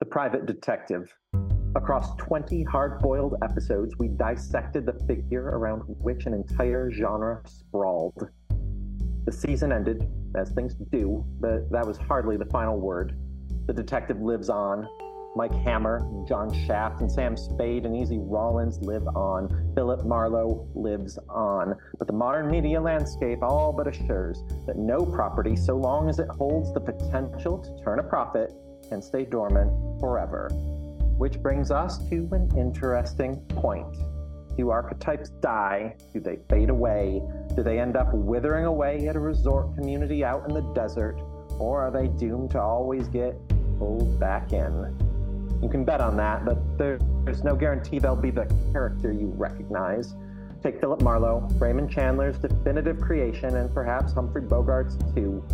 The Private Detective. Across 20 hard boiled episodes, we dissected the figure around which an entire genre sprawled. The season ended, as things do, but that was hardly the final word. The detective lives on. Mike Hammer, John Shaft, and Sam Spade and Easy Rawlins live on. Philip Marlowe lives on. But the modern media landscape all but assures that no property, so long as it holds the potential to turn a profit, can stay dormant forever. Which brings us to an interesting point. Do archetypes die? Do they fade away? Do they end up withering away at a resort community out in the desert? Or are they doomed to always get pulled back in? You can bet on that, but there's no guarantee they'll be the character you recognize. Take Philip Marlowe, Raymond Chandler's definitive creation, and perhaps Humphrey Bogart's too.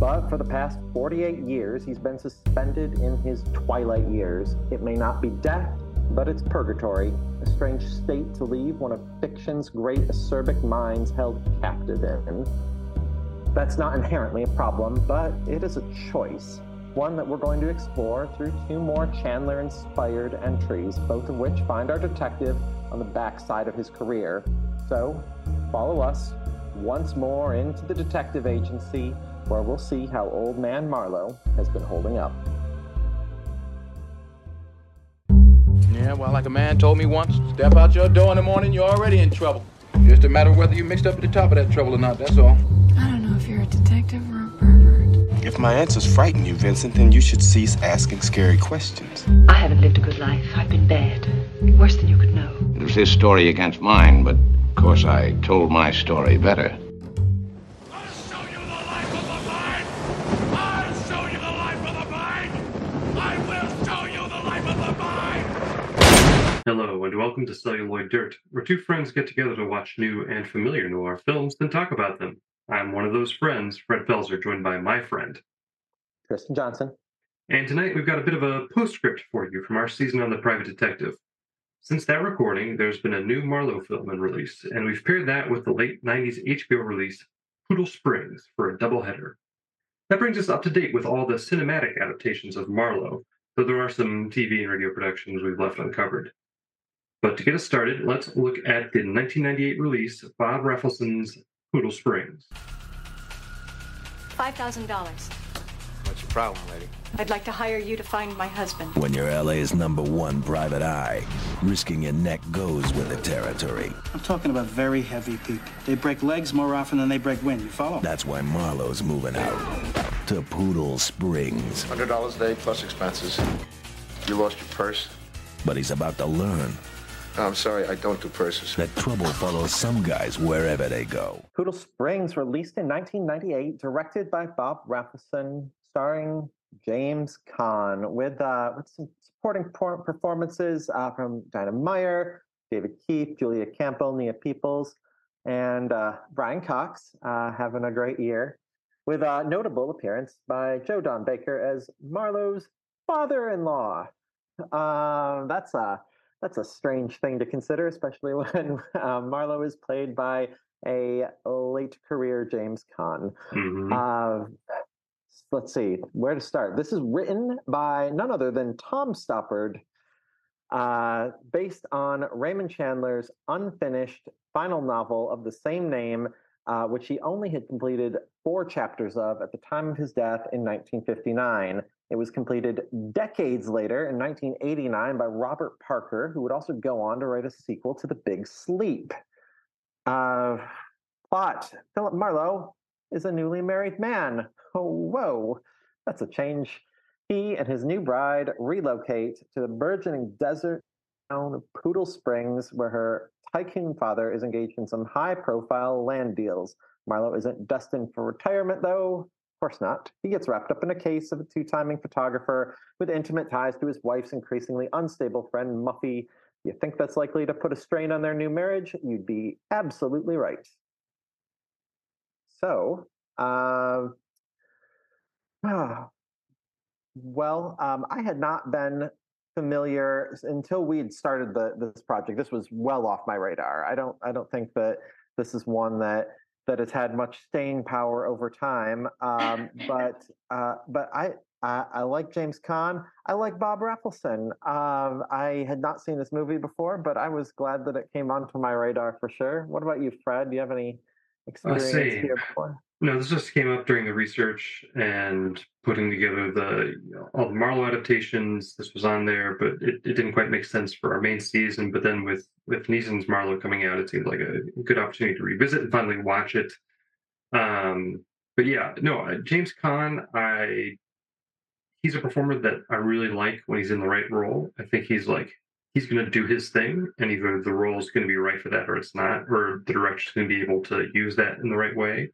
But for the past 48 years, he's been suspended in his twilight years. It may not be death, but it's purgatory, a strange state to leave one of fiction's great acerbic minds held captive in. That's not inherently a problem, but it is a choice, one that we're going to explore through two more Chandler inspired entries, both of which find our detective on the backside of his career. So, follow us once more into the detective agency where we'll see how Old Man Marlowe has been holding up. Yeah, well, like a man told me once, step out your door in the morning, you're already in trouble. Just a matter of whether you mixed up at the top of that trouble or not, that's all. I don't know if you're a detective or a pervert. If my answers frighten you, Vincent, then you should cease asking scary questions. I haven't lived a good life. I've been bad. Worse than you could know. It was his story against mine, but of course I told my story better. Hello, and welcome to Celluloid Dirt, where two friends get together to watch new and familiar noir films, then talk about them. I'm one of those friends, Fred Pelzer, joined by my friend. Tristan Johnson. And tonight we've got a bit of a postscript for you from our season on The Private Detective. Since that recording, there's been a new Marlowe film in release, and we've paired that with the late 90s HBO release, Poodle Springs, for a doubleheader. That brings us up to date with all the cinematic adaptations of Marlowe, though there are some TV and radio productions we've left uncovered. But to get us started, let's look at the 1998 release of Bob Rafelson's Poodle Springs. $5,000. What's your problem, lady? I'd like to hire you to find my husband. When you're LA's number one private eye, risking your neck goes with the territory. I'm talking about very heavy people. They break legs more often than they break wind. You follow? That's why Marlowe's moving out to Poodle Springs. $100 a day plus expenses. You lost your purse? But he's about to learn I'm sorry, I don't do purses. that trouble follows some guys wherever they go. Poodle Springs, released in 1998, directed by Bob Rafelson, starring James Caan, with uh, with some supporting performances uh, from Dina Meyer, David Keith, Julia Campbell, Nia Peeples, and uh, Brian Cox, uh, having a great year, with a notable appearance by Joe Don Baker as Marlowe's father-in-law. Uh, that's a that's a strange thing to consider, especially when uh, Marlowe is played by a late career James Caan. Mhm. Uh, let's see where to start. This is written by none other than Tom Stoppard, uh, based on Raymond Chandler's unfinished final novel of the same name, uh, which he only had completed four chapters of at the time of his death in 1959. It was completed decades later in 1989 by Robert Parker, who would also go on to write a sequel to The Big Sleep. Uh, plot Philip Marlowe is a newly married man. Oh, whoa, that's a change. He and his new bride relocate to the burgeoning desert town of Poodle Springs, where her tycoon father is engaged in some high profile land deals. Marlowe isn't destined for retirement, though. Of course not. He gets wrapped up in a case of a two timing photographer with intimate ties to his wife's increasingly unstable friend, Muffy. You think that's likely to put a strain on their new marriage? You'd be absolutely right. So, uh, well, um, I had not been familiar until we had started the, this project. This was well off my radar. I don't, I don't think that this is one that that has had much staying power over time. Um, but uh, but I I, I like James Caan. I like Bob Rafelson. Um, I had not seen this movie before, but I was glad that it came onto my radar for sure. What about you, Fred? Do you have any experience here before? No, this just came up during the research and putting together the you know, all the Marlowe adaptations. This was on there, but it, it didn't quite make sense for our main season. But then with with Neeson's Marlowe coming out, it seemed like a good opportunity to revisit and finally watch it. Um, but yeah, no, uh, James Caan, I he's a performer that I really like when he's in the right role. I think he's like he's going to do his thing, and either the role is going to be right for that or it's not, or the director's going to be able to use that in the right way.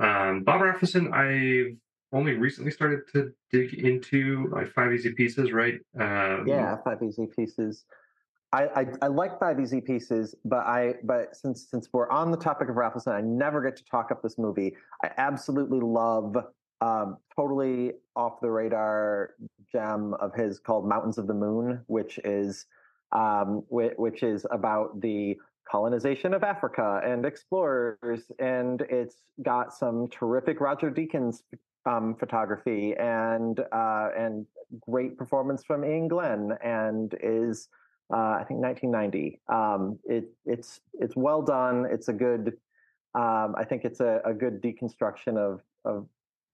Um, Bob Rafelson, I've only recently started to dig into like Five Easy Pieces, right? Um, Yeah, Five Easy Pieces. I, I, I like Five Easy Pieces, but I but since since we're on the topic of Rafelson, I never get to talk up this movie. I absolutely love um, totally off the radar gem of his called Mountains of the Moon, which is um, which, which is about the colonization of Africa and explorers, and it's got some terrific Roger Deakins um, photography and uh, and great performance from Iain Glen, and is uh, I think 1990. Um, it it's it's well done. It's a good. Um, I think it's a, a good deconstruction of of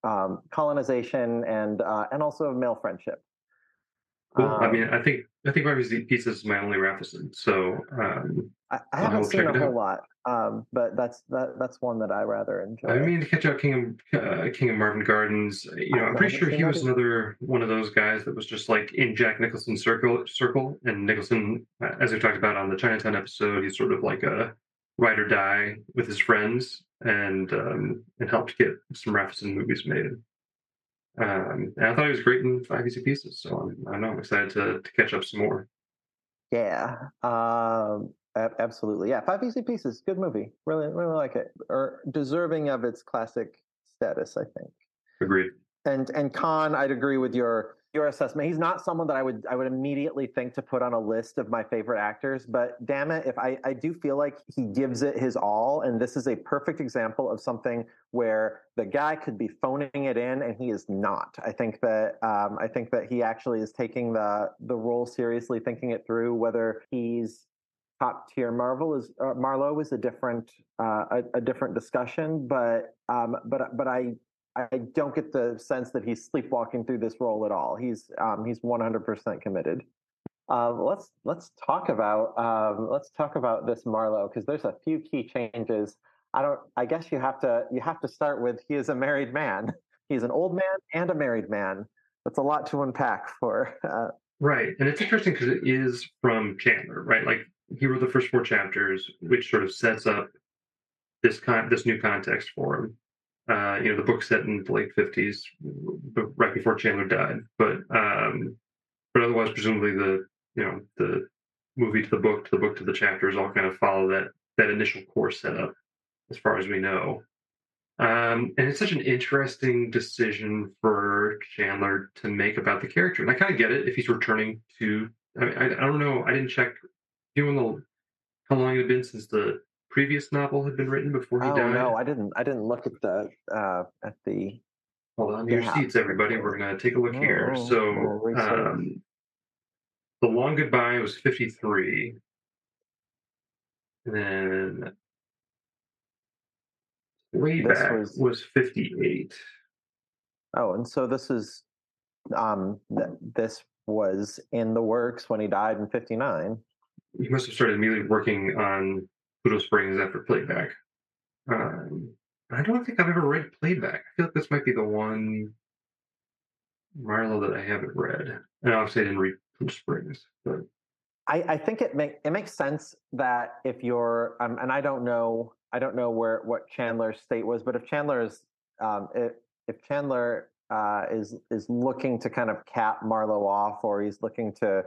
um, colonization and uh, and also of male friendship. Cool. I Um, mean, I think I think Easy Pieces is my only Rafelson, so um, I, I haven't seen a whole lot, um, but that's that that's one that I rather enjoy. I mean to catch out King of uh, King of Marvin Gardens. You know, I I'm pretty sure he was either. another one of those guys that was just like in Jack Nicholson's circle. Circle, and Nicholson, uh, as we talked about on the Chinatown episode, he's sort of like a ride or die with his friends, and um, and helped get some Rafelson movies made. Um, and I thought he was great in Five Easy Pieces, so I'm, I know I'm excited to, to catch up some more. Yeah, um, absolutely. Yeah, Five Easy Pieces, good movie. Really, really like it. Or deserving of its classic status, I think. Agreed. And and Caan, I'd agree with your your assessment. He's not someone that I would I would immediately think to put on a list of my favorite actors. But damn it, if I I do feel like he gives it his all, and this is a perfect example of something where the guy could be phoning it in, and he is not. I think that um, I think that he actually is taking the the role seriously, thinking it through. Whether he's top tier Marvel is uh, Marlowe is a different uh, a, a different discussion, but um, but but I I don't get the sense that he's sleepwalking through this role at all. He's um, he's 100% committed. Uh, let's let's talk about um, let's talk about this Marlowe because there's a few key changes. I don't. I guess you have to you have to start with he is a married man. He's an old man and a married man. That's a lot to unpack for. Uh, Right, and it's interesting because it is from Chandler, right? Like he wrote the first four chapters, which sort of sets up this con this new context for him. Uh, you know, the book set in the late fifties, right before Chandler died, but um, but otherwise, presumably the you know the movie to the book to the book to the chapters all kind of follow that that initial course setup, as far as we know. Um, and it's such an interesting decision for Chandler to make about the character. And I kind of get it if he's returning to. I, mean, I, I don't know. I didn't check. You know how long it had been since the previous novel had been written before he oh died? no, I didn't. I didn't look at the uh, at the. Hold on your Yeah. seats, everybody. We're gonna take a look here. Oh, So, oh, um, the long goodbye was fifty-three, and then way This back was- was fifty-eight. Oh, and so this is um th- this was in the works when he died in 59. he must have started immediately working on Poodle Springs after Playback. Um, I don't think I've ever read Playback. I feel like this might be the one Marlowe that I haven't read. And obviously, I didn't read Poodle Springs, but I, I think it make it makes sense that if you're um, and I don't know I don't know where what Chandler's state was, but if Chandler is um, if, if Chandler uh, is is looking to kind of cap Marlowe off, or he's looking to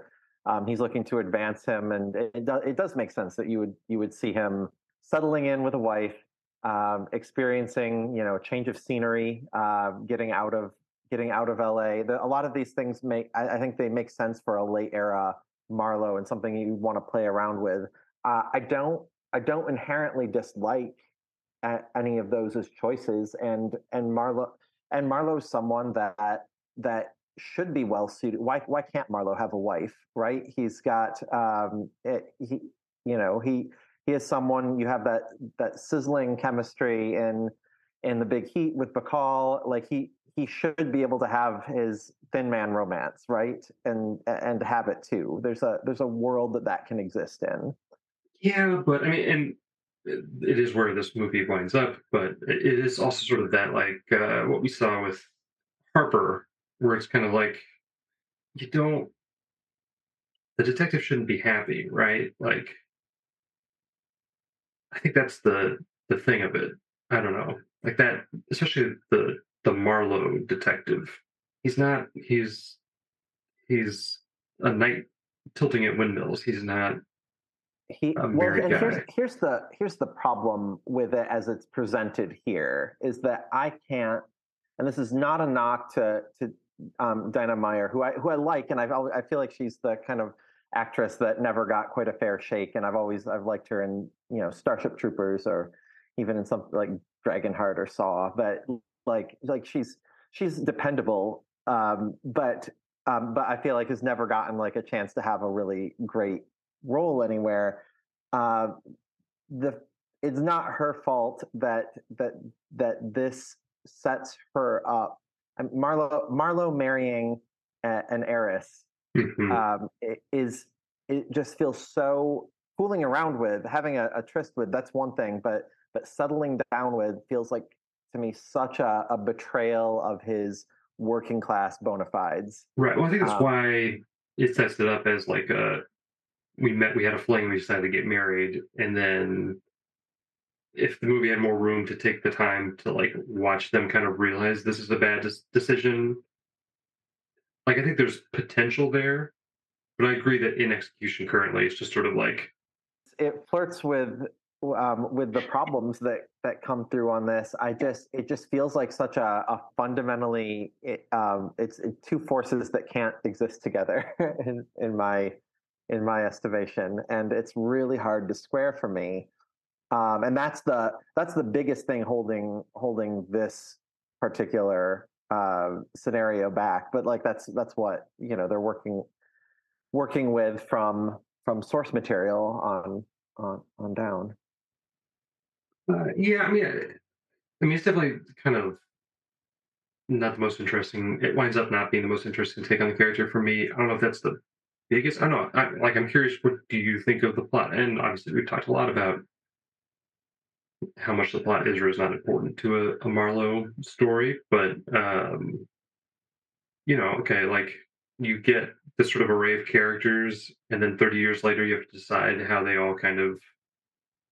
um, he's looking to advance him, and it, it does it does make sense that you would you would see him settling in with a wife, um, experiencing you know change of scenery, uh, getting out of getting out of LA. The, a lot of these things make I, I think they make sense for a late era Marlowe and something you want to play around with. Uh, I don't I don't inherently dislike any of those as choices, and and Marlowe and Marlowe's someone that that should be well suited. Why why can't Marlowe have a wife? Right? He's got um, it, he you know he he is someone you have that that sizzling chemistry in in the big heat with Bacall. Like he he should be able to have his thin man romance, right? And and have it too. There's a there's a world that that can exist in. Yeah, but I mean, and it is where this movie winds up, but it is also sort of that like uh, what we saw with Harper, where it's kind of like you don't. The detective shouldn't be happy, right? Like, I think that's the the thing of it. I don't know, like that, especially the the Marlowe detective. He's not. He's he's a knight tilting at windmills. He's not he well, and here's, here's the here's the problem with it as it's presented here is that I can't, and this is not a knock to to um, Dina Meyer, who I who I like, and I've I feel like she's the kind of actress that never got quite a fair shake, and I've always I've liked her in you know Starship Troopers or even in something like Dragonheart or Saw, but like like she's she's dependable, um, but um, but I feel like has never gotten like a chance to have a really great role anywhere. Uh, the it's not her fault that that that this sets her up. Marlowe Marlowe marrying a, an heiress mm-hmm. um, is it just feels so fooling around with having a, a, tryst with that's one thing, but but settling down with feels like to me such a, a betrayal of his working class bona fides. Right. Well, I think that's um, why it sets it up as like a we met, we had a fling, we decided to get married, and then if the movie had more room to take the time to like watch them kind of realize this is a bad des- decision, like I think there's potential there, but I agree that in execution currently it's just sort of like it flirts with um, with the problems that that come through on this. I just it just feels like such a, a fundamentally it, um, it's it, two forces that can't exist together in, in my in my estimation, and it's really hard to square for me. Um, and that's the that's the biggest thing holding holding this particular uh, scenario back. But like that's that's what you know they're working working with from from source material on on on down. Uh, yeah, I mean, I mean, it's definitely kind of not the most interesting. It winds up not being the most interesting take on the character for me. I don't know if that's the biggest? I don't know. I, like, I'm curious. What do you think of the plot? And obviously, we've talked a lot about how much the plot is or is not important to a, a Marlowe story, but um, you know, okay, like you get this sort of array of characters, and then 30 years later, you have to decide how they all kind of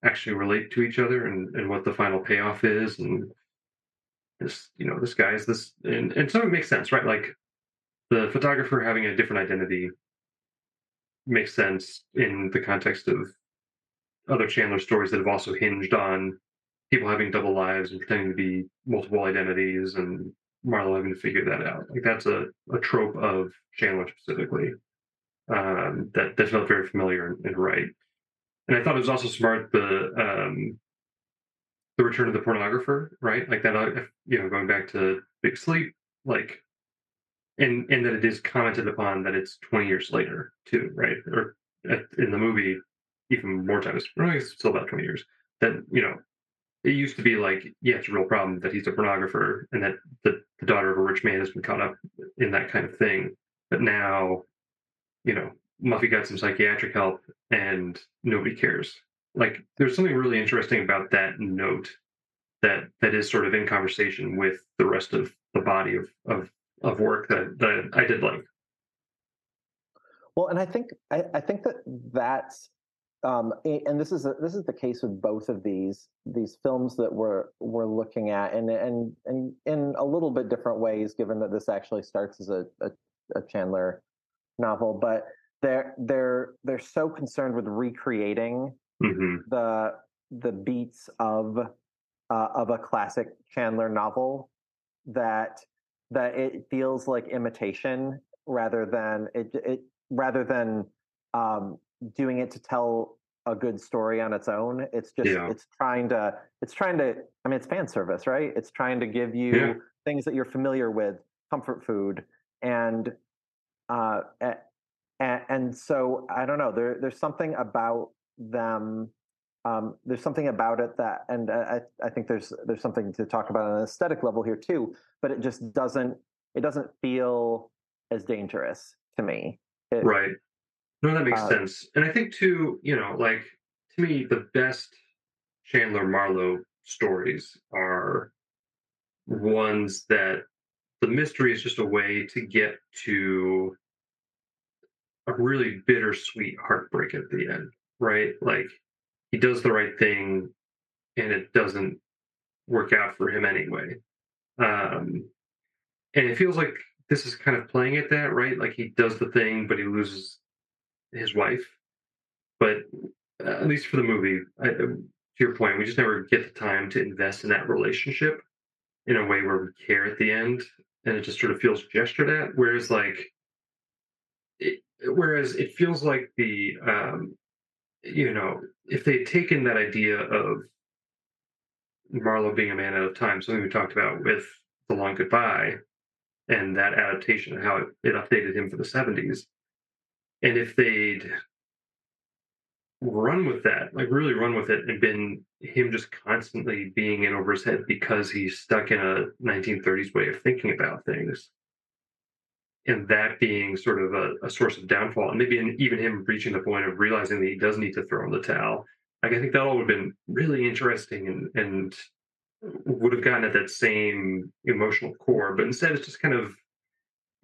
actually relate to each other and, and what the final payoff is. And this, you know, this guy is this, and, and of it makes sense, right? Like the photographer having a different identity makes sense in the context of other Chandler stories that have also hinged on people having double lives and pretending to be multiple identities and Marlowe having to figure that out. Like that's a, a trope of Chandler specifically um, that that felt very familiar and, and, right. And I thought it was also smart the um, the return of the pornographer, right? Like that, uh, you know, going back to Big Sleep, like and and that it is commented upon that it's 20 years later too right or at, in the movie even more times well, it's still about 20 years that you know it used to be like yeah it's a real problem that he's a pornographer and that the, the daughter of a rich man has been caught up in that kind of thing but now you know muffy got some psychiatric help and nobody cares like there's something really interesting about that note that that is sort of in conversation with the rest of the body of of of work that, that I did like. Well, and I think I, I think that that's um, and this is a, this is the case with both of these these films that we're we're looking at, and and and in a little bit different ways, given that this actually starts as a, a, a Chandler novel, but they're they're they're so concerned with recreating mm-hmm. the the beats of uh, of a classic Chandler novel that that it feels like imitation rather than it, it rather than um, doing it to tell a good story on its own. It's just yeah. it's trying to it's trying to I mean it's fan service, right? It's trying to give you yeah. things that you're familiar with comfort food, and uh, and, and so I don't know. There, there's something about them. Um, there's something about it that, and I, I think there's there's something to talk about on an aesthetic level here too. But it just doesn't it doesn't feel as dangerous to me. It, right. No, that makes uh, sense. And I think too, you know, like to me, the best Chandler Marlowe stories are ones that the mystery is just a way to get to a really bittersweet heartbreak at the end, right? Like he does the right thing and it doesn't work out for him anyway. Um, and it feels like this is kind of playing at that, right? Like he does the thing, but he loses his wife. But uh, at least for the movie, I, to your point, we just never get the time to invest in that relationship in a way where we care at the end, and it just sort of feels gestured at. Whereas, like, it, whereas it feels like the, um, you know, if they'd taken that idea of Marlowe being a man out of time, something we talked about with The Long Goodbye, and that adaptation and how it, it updated him for the 70s. And if they'd run with that, like really run with it, and been him just constantly being in over his head because he's stuck in a 1930s way of thinking about things, and that being sort of a, a source of downfall, and maybe even him reaching the point of realizing that he does need to throw in the towel. Like I think that all would have been really interesting and and would have gotten at that same emotional core, but instead it's just kind of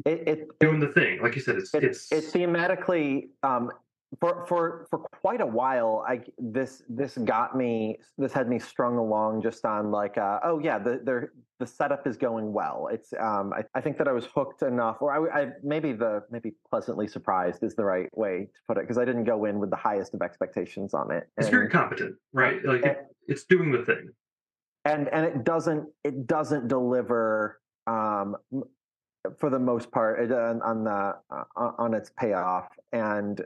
it, it doing the thing. Like you said, it's it, it's it thematically um, for for for quite a while. I this this got me. This had me strung along just on like, uh, oh yeah, the the the setup is going well. It's um, I, I think that I was hooked enough, or I, I maybe the maybe pleasantly surprised is the right way to put it because I didn't go in with the highest of expectations on it. it's very competent, right? Like and- it, it's doing the thing. and and it doesn't it doesn't deliver um for the most part it, on, on the uh, on its payoff and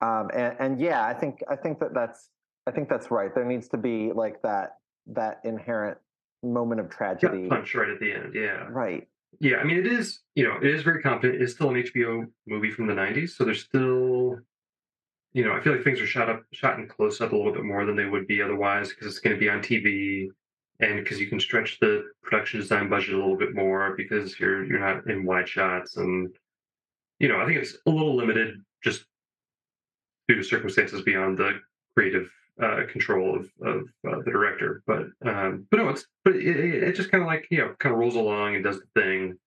um and, and yeah i think i think that that's i think that's right there needs to be like that that inherent moment of Gut tragedy punch right at the end. Yeah. right Yeah, I mean, it is, you know, it is very competent. It's still an HBO movie from the 90s. So there's still, you know, I feel like things are shot up, shot in close up a little bit more than they would be otherwise because it's going to be on TV and because you can stretch the production design budget a little bit more because you're you're not in wide shots and you know I think it's a little limited just due to circumstances beyond the creative uh, control of of uh, the director. But um but no it's but it, it, just kind of like you know kind of rolls along and does the thing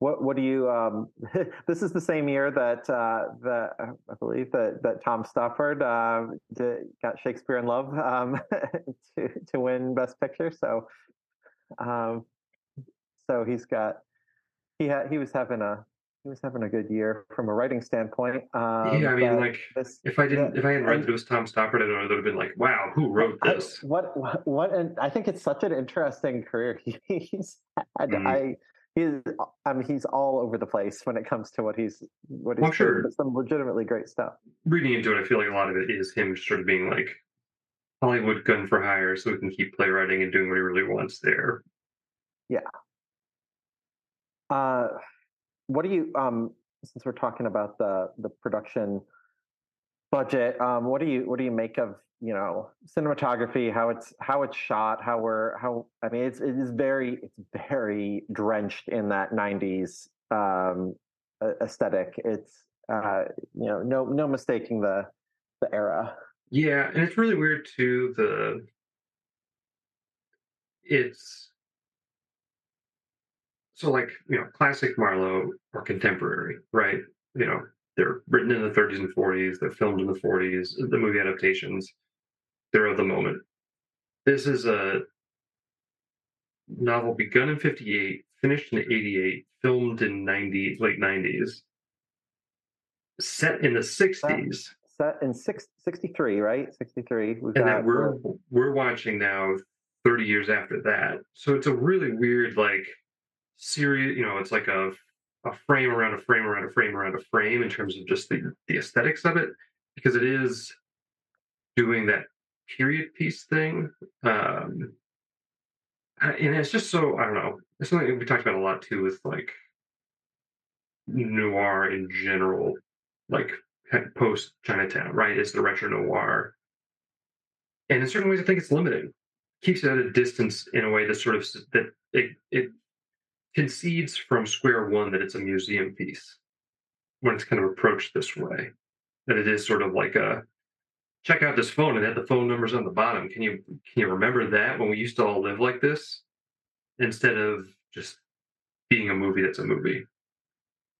what what do you um this is the same year that uh that uh, i believe that that tom stoppard uh did, got shakespeare in love um to to win best picture so um so he's got he had he was having a he was having a good year from a writing standpoint um yeah I mean like this if I didn't if I hadn't read that it was Tom Stoppard I it would have been like wow who wrote I- this what what what and I think it's such an interesting career he's had. Mhm. I he's I mean he's all over the place when it comes to what he's what he's Well, sure. some legitimately great stuff. reading into it I feel like a lot of it is him sort of being like Hollywood gun for hire so he can keep playwriting and doing what he really wants there Yeah. Uh, what do you um since we're talking about the the production budget um what do you what do you make of you know cinematography how it's how it's shot how we're how i mean it's it is very it's very drenched in that 90s um aesthetic it's uh you know no no mistaking the the era Yeah, and it's really weird too. The it's so like you know classic Marlowe or contemporary, right? You know they're written in the 30s and 40s. They're filmed in the 40s. The movie adaptations, they're of the moment. This is a novel begun in 58, finished in 88, filmed in 90 late 90s, set in the 60s. set in six, 63 right 63 we've and got that we're we're watching now 30 years after that so it's a really weird like series you know it's like a a frame around a frame around a frame around a frame in terms of just the the aesthetics of it because it is doing that period piece thing um and it's just so i don't know it's something we talked about a lot too with like noir in general, like post Chinatown, right? It's the retro noir. And in certain ways, I think it's limiting. Keeps it at a distance in a way that sort of that it, it concedes from square one that it's a museum piece when it's kind of approached this way. That it is sort of like a check out this phone and have the phone numbers on the bottom. Can you can you remember that when we used to all live like this? Instead of just being a movie that's a movie.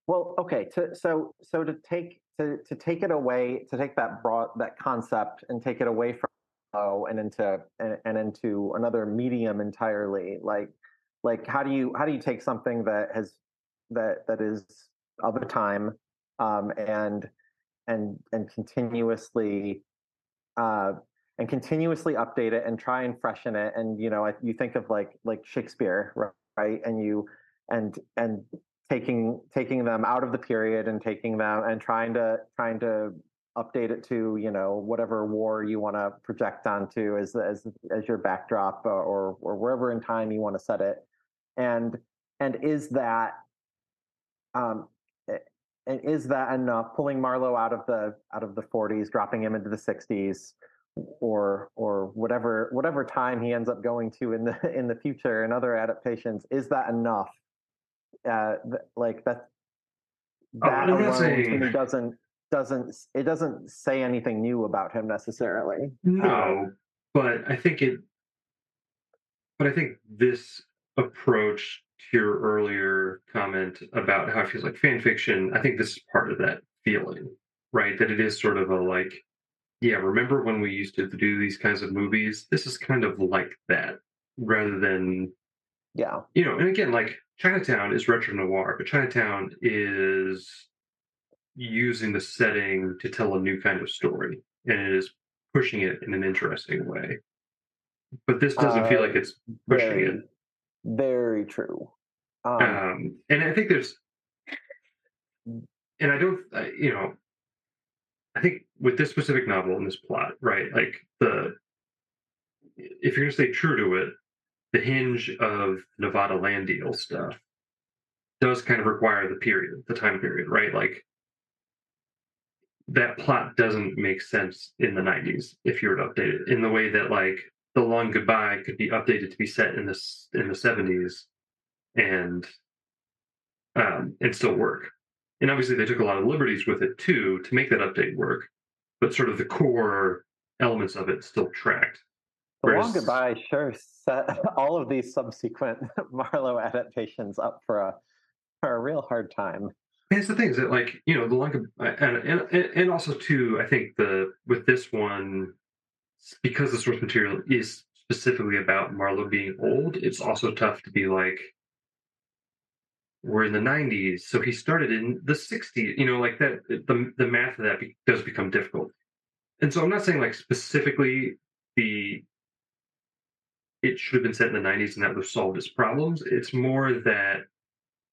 Well, okay. To, so so to take to to take it away, to take that broad that concept and take it away from oh and into and, and into another medium entirely, like like how do you how do you take something that has that that is of a time um, and and and continuously uh, and continuously update it and try and freshen it? And you know you think of like like Shakespeare right? And you and and taking taking them out of the period and taking them and trying to trying to update it to you know whatever war you want to project onto as as as your backdrop or or wherever in time you want to set it and and is that um and is that enough pulling marlowe out of the out of the 40s dropping him into the 60s or or whatever whatever time he ends up going to in the in the future and other adaptations is that enough? Uh th- like that that oh, alone saying... doesn't doesn't it doesn't say anything new about him necessarily. No um, but i think it but i think this approach to your earlier comment about how it feels like fan fiction, I think this is part of that feeling, right? That it is sort of a like, yeah, remember when we used to do these kinds of movies? This is kind of like that rather than, yeah, you know, and again, like Chinatown is retro noir, but Chinatown is using the setting to tell a new kind of story and it is pushing it in an interesting way. But this doesn't uh, feel like it's pushing very, it. Very true. Um, um, and I think there's, and I don't, you know, I think with this specific novel and this plot, right? Like the, if you're going to stay true to it, the hinge of Nevada land deal stuff does kind of require the period, the time period, right? Like that plot doesn't make sense in the 90s if you were to update it in the way that like the long goodbye could be updated to be set in this in the 70s and um, and still work. And obviously, they took a lot of liberties with it too to make that update work. But sort of the core elements of it still tracked. The Long Goodbye sure set all of these subsequent Marlowe adaptations up for a for a real hard time. And it's the things that, like, you know, the long and, and and also too, I think the with this one, because the source material is specifically about Marlowe being old, it's also tough to be like, we're in the 90s so he started in the 60s you know like that the, the math of that be, does become difficult. And so i'm not saying like specifically the it should have been set in the 90s and that would have solved its problems. It's more that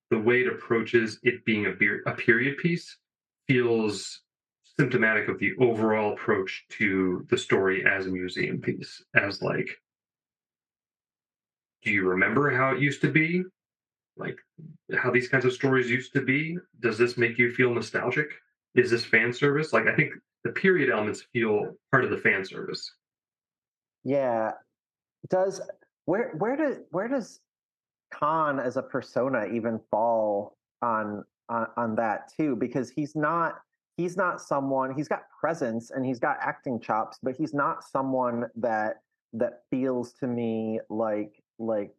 the way it approaches it being a, beer, a period piece feels symptomatic of the overall approach to the story as a museum piece as like do you remember how it used to be like how these kinds of stories used to be? Does this make you feel nostalgic? Is this fan service? Like I think the period elements feel part of the fan service. Yeah. Does where where does where does Caan as a persona even fall on on, on that too? Because he's not he's not someone he's got presence and he's got acting chops, but he's not someone that that feels to me like like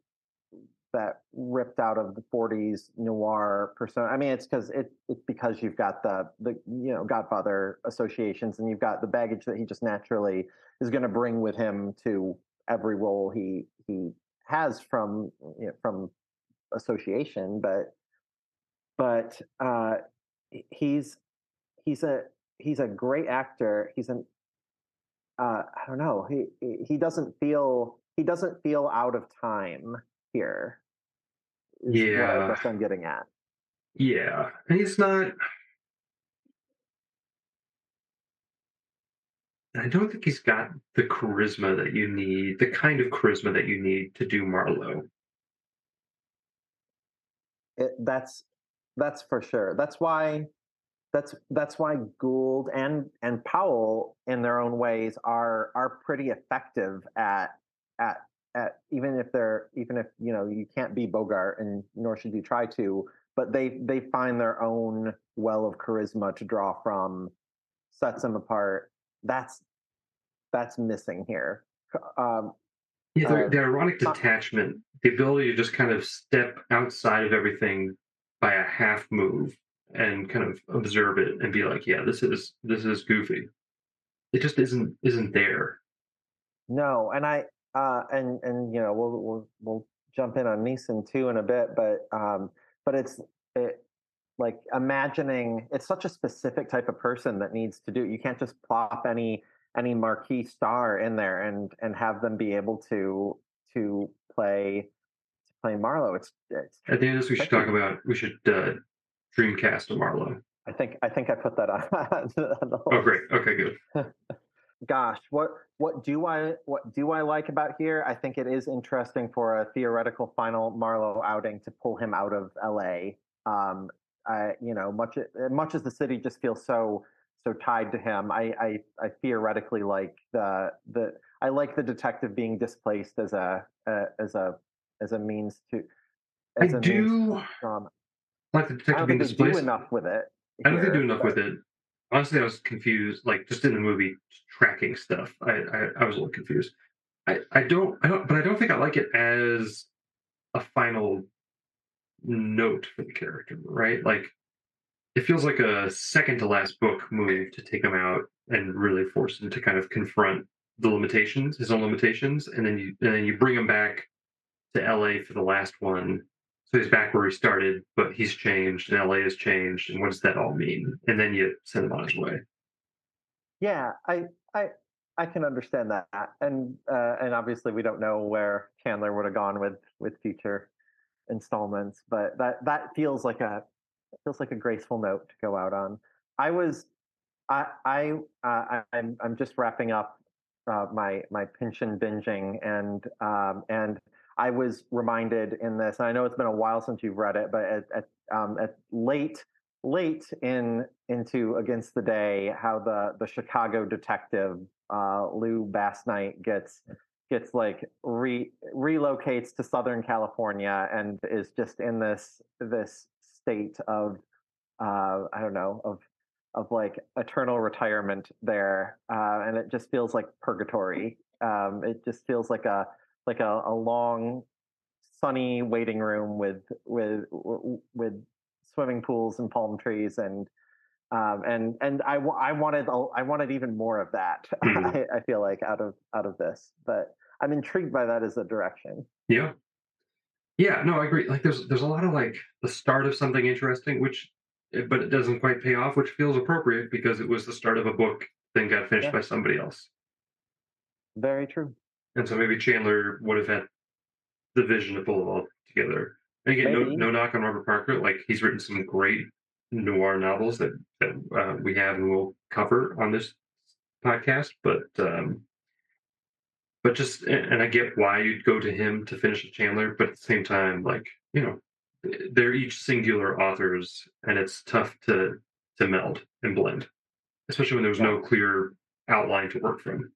that ripped out of the 40s noir persona. I mean, it's because it, it's because you've got the the you know Godfather associations, and you've got the baggage that he just naturally is going to bring with him to every role he he has from you know, from association. But but uh, he's he's a he's a great actor. He's an uh, I don't know. He he doesn't feel he doesn't feel out of time here. yeah, that's what I'm getting at. Yeah, he's not. I don't think he's got the charisma that you need, the kind of charisma that you need to do Marlowe. it, that's that's for sure. That's why that's that's why Gould and and Powell in their own ways are are pretty effective at at at even if they're even if you know you can't be Bogart and nor should you try to, but they they find their own well of charisma to draw from, sets them apart. That's that's missing here. Um, Yeah, the, uh, the ironic uh, detachment, the ability to just kind of step outside of everything by a half move and kind of observe it and be like, yeah, this is this is goofy. It just isn't isn't there. No, and I uh, and and you know we'll we'll we'll jump in on Neeson too in a bit, but um, but it's it like imagining it's such a specific type of person that needs to do. it. You can't just plop any any marquee star in there and and have them be able to to play to play Marlowe. It's it's. At the end of this, we should talk about we should uh, Dreamcast of Marlowe. I think I think I put that on. on the Oh, great. Okay, good. gosh what what do i what do i like about here i think it is interesting for a theoretical final marlowe outing to pull him out of la um i you know much much as the city just feels so so tied to him i i, I theoretically like the the i like the detective being displaced as a, a as a as a means to I as a means do to drama. Like the i detective don't being think they do displaced. enough with it I don't think they do enough but- with it. Honestly, I was confused. Like just in the movie tracking stuff, I I, I was a little confused. I I don't I don't, but I don't think I like it as a final note for the character. Right? Like it feels like a second to last book move to take him out and really force him to kind of confront the limitations, his own limitations, and then you and then you bring him back to LA for the last one. So he's back where he started, but he's changed and LA has changed. And what does that all mean? And then you send him on his way. Yeah, I I I can understand that, and uh, and obviously we don't know where Chandler would have gone with with future installments, but that that feels like a feels like a graceful note to go out on. I was I I uh, I'm I'm just wrapping up uh, my my Pynchon binging, and um, and I was reminded in this. And I know it's been a while since you've read it, but at at, um, at late late in into Against the Day, how the the Chicago detective uh, Lew Basnight gets gets like re relocates to Southern California and is just in this this state of uh, I don't know of of like eternal retirement there, uh, and it just feels like purgatory. Um, it just feels like a like a, a long sunny waiting room with with with swimming pools and palm trees and um, and and I, I wanted I wanted even more of that. Mhm. I, I feel like out of out of this, but I'm intrigued by that as a direction. Yeah. Yeah, no, I agree. Like there's there's a lot of like the start of something interesting, which eh, but it doesn't quite pay off, which feels appropriate because it was the start of a book, then got finished Yeah. by somebody else. Very true. And so maybe Chandler would have had the vision to pull it all together. And again, no, Maybe. no knock on Robert Parker. Like he's written some great noir novels that, that uh, we have and will cover on this podcast. But um, but just and I get why you'd go to him to finish the Chandler, but at the same time, like you know, they're each singular authors, and it's tough to to meld and blend, especially when there there's no clear outline to work from.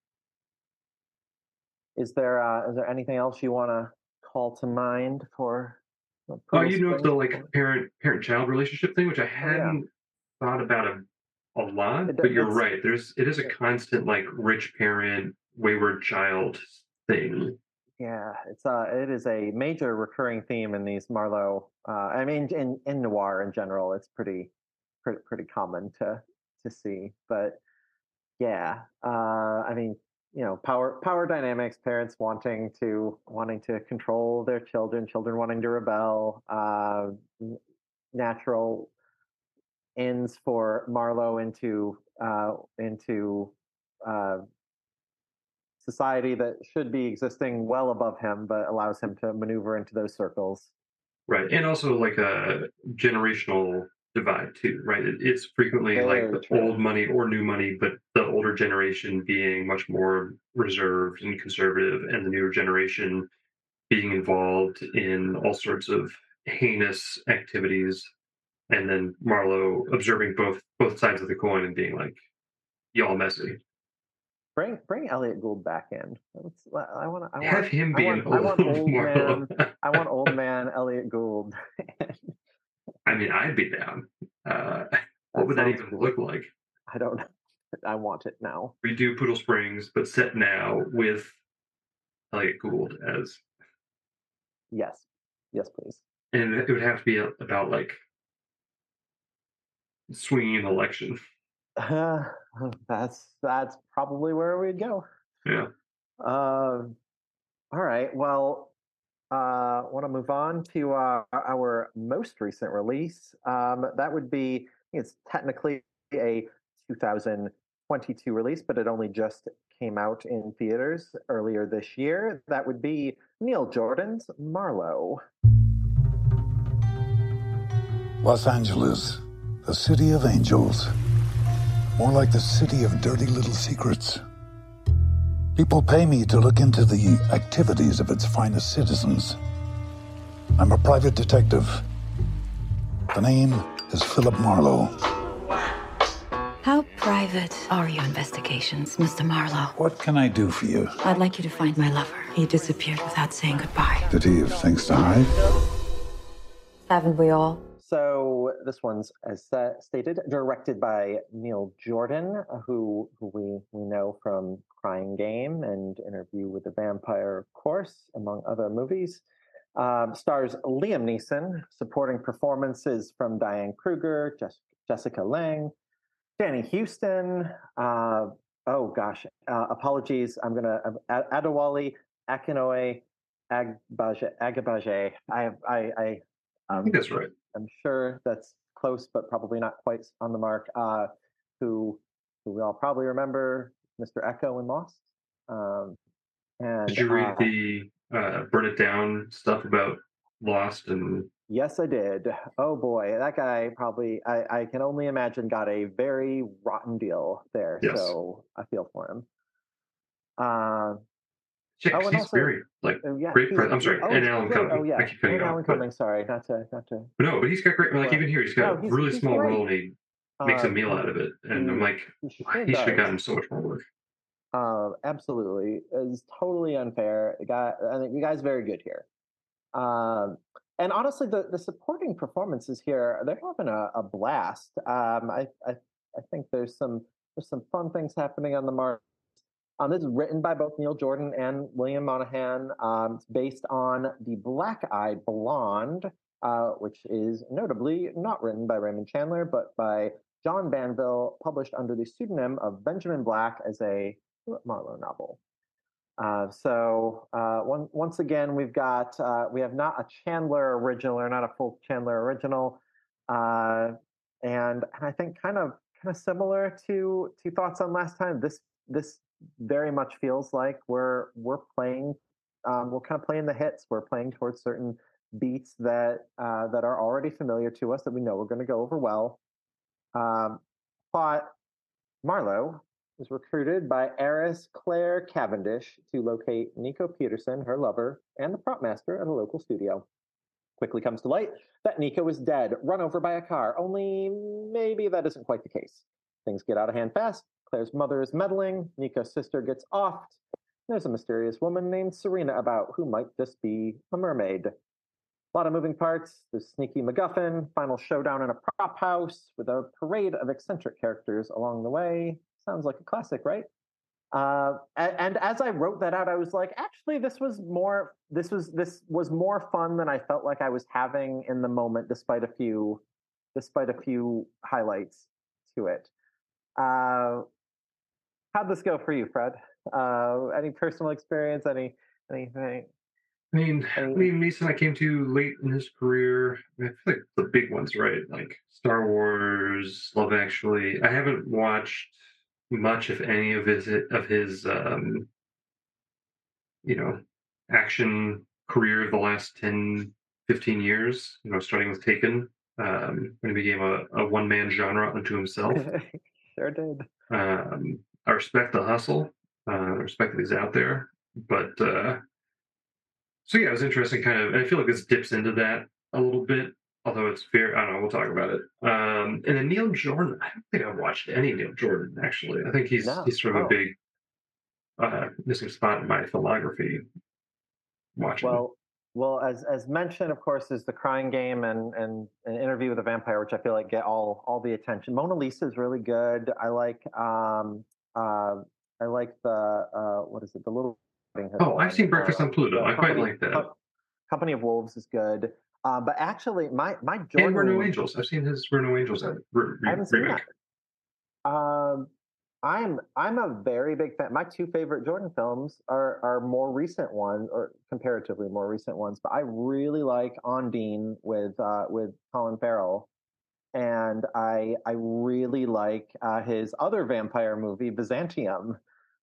Is there uh, is there anything else you want to call to mind for? Oh, you know the like parent parent child relationship thing, which I hadn't thought about a, a lot. It- but you're right. There's it is a constant like rich parent wayward child thing. Yeah, it's uh, it is a major recurring theme in these Marlowe. Uh, I mean, in in noir in general, it's pretty pretty pretty common to to see. But yeah, uh, I mean, you know, power power dynamics, parents wanting to wanting to control their children, children wanting to rebel, uh, natural ends for Marlowe into uh, into uh, society that should be existing well above him, but allows him to maneuver into those circles. Right. And also like a generational divide too, right? It, it's frequently like the old money or new money, but the older generation being much more reserved and conservative and the newer generation being involved in all sorts of heinous activities, and then Marlowe observing both both sides of the coin and being like, "Y'all messy." Bring bring Elliot Gould back in. Let's, I want I Have him I be want, an I want old old man. I want old man Elliot Gould. I mean, I'd be down. Uh, what would that even look like? I don't know. I want it now. Redo Poodle Springs, but set now with Elliot Gould as, Yes. Yes, please. and it would have to be about like swinging an election. Uh, that's that's probably where we'd go. Yeah. Um, all right. Well, uh, want to move on to uh, our most recent release. Um, that would be it's technically a 2022 release, but it only just came out in theaters earlier this year. That would be Neil Jordan's Marlowe. Los Angeles, the city of angels. More like the city of dirty little secrets. People pay me to look into the activities of its finest citizens. I'm a private detective. The name is Philip Marlowe. How private are your investigations, Mr. Marlowe? What can I do for you? I'd like you to find my lover. He disappeared without saying goodbye. Did he have things to hide? Haven't we all? So this one's, as stated, directed by Neil Jordan, who who we we know from Crying Game and Interview with the Vampire, of course, among other movies. Um, stars Liam Neeson, supporting performances from Diane Kruger, Jes- Jessica Lange, Danny Huston. Uh, oh gosh, uh, apologies. I'm gonna uh, Adewale Akinoe Agbaje. Agabaje. I have I I. Um, I that's right. I'm sure that's close, but probably not quite on the mark. Uh, who, who we all probably remember, Mr. Eko in Lost. Um, and Did you read uh, the uh, burn it down stuff about Lost and Yes, I did. Oh boy, that guy probably I, I can only imagine got a very rotten deal there. Yes. So I feel for him. Uh, yeah, Oh, he's also- very like uh, yeah, great. Pre- I'm sorry, oh, and Alan. Cumming. Oh yeah, I keep cutting and Alan Cumming. Sorry, not to not to. But no, but he's got great. Like even here, he's got no, a he's- really he's small great. role, and he makes a Uh, meal out of it. And I'm like, he should have gotten so much more work. Uh, absolutely, it's totally unfair. Guy, I think you guy's very good here. Um, and honestly, the, the supporting performances here, they're having a, a blast. Um, I, I I think there's some there's some fun things happening on the mark. Um, this is written by both Neil Jordan and William Monahan. Um, it's based on the Black Eyed Blonde, uh, which is notably not written by Raymond Chandler, but by John Banville, published under the pseudonym of Benjamin Black as a Marlowe novel. Uh, so uh, one, once again, we've got uh, we have not a Chandler original or not a full Chandler original, uh, and, and I think kind of kind of similar to to thoughts on last time. This this very much feels like we're we're playing um, we're kind of playing the hits. We're playing towards certain beats that uh, that are already familiar to us that we know we're going to go over well. Um, plot: Marlowe is recruited by heiress Claire Cavendish to locate Nico Peterson, her lover, and the prop master at a local studio. Quickly comes to light that Nico is dead, run over by a car, only maybe that isn't quite the case. Things get out of hand fast. Claire's mother is meddling. Nico's sister gets offed. There's a mysterious woman named Serena about who might just be a mermaid. A lot of moving parts. There's sneaky MacGuffin, final showdown in a prop house with a parade of eccentric characters along the way. Sounds like a classic, right? Uh, and, and as I wrote that out, I was like, actually, this was more. This was this was more fun than I felt like I was having in the moment, despite a few, despite a few highlights to it. Uh, how'd this go for you, Fred? Uh, any personal experience? Any anything? I mean, Any- Liam Neeson, I came to late in his career. I feel like the big ones, right? Like Star Wars, Love Actually. I haven't watched much, if any, of his of his, um, you know, action career of the last 10, 15 years. You know, starting with Taken, um, when he became a, a one man genre unto himself. sure did. Um, I respect the hustle. Uh, I respect that he's out there, but uh, so yeah, it was interesting. Kind of, and I feel like this dips into that a little bit, although it's very, I don't know, we'll talk about it. Um, and then Neil Jordan, I don't think I've watched any Neil Jordan, actually. I think he's No. he's sort of Oh. a big uh, missing spot in my filmography watching. Well, well, as as mentioned, of course, is the Crying Game and and an Interview with a Vampire, which I feel like get all all the attention. Mona Lisa is really good. I like um uh I like the uh what is it the Little oh, I've seen Breakfast on Pluto. I quite Company- like that. Company of Wolves is good. Uh, but actually, my my Jordan and We're No Angels. I've seen his We're No Angels uh, re- I haven't seen remake. that. Um, I'm I'm a very big fan. My two favorite Jordan films are are more recent ones, or comparatively more recent ones. But I really like Ondine with uh, with Colin Farrell, and I I really like uh, his other vampire movie Byzantium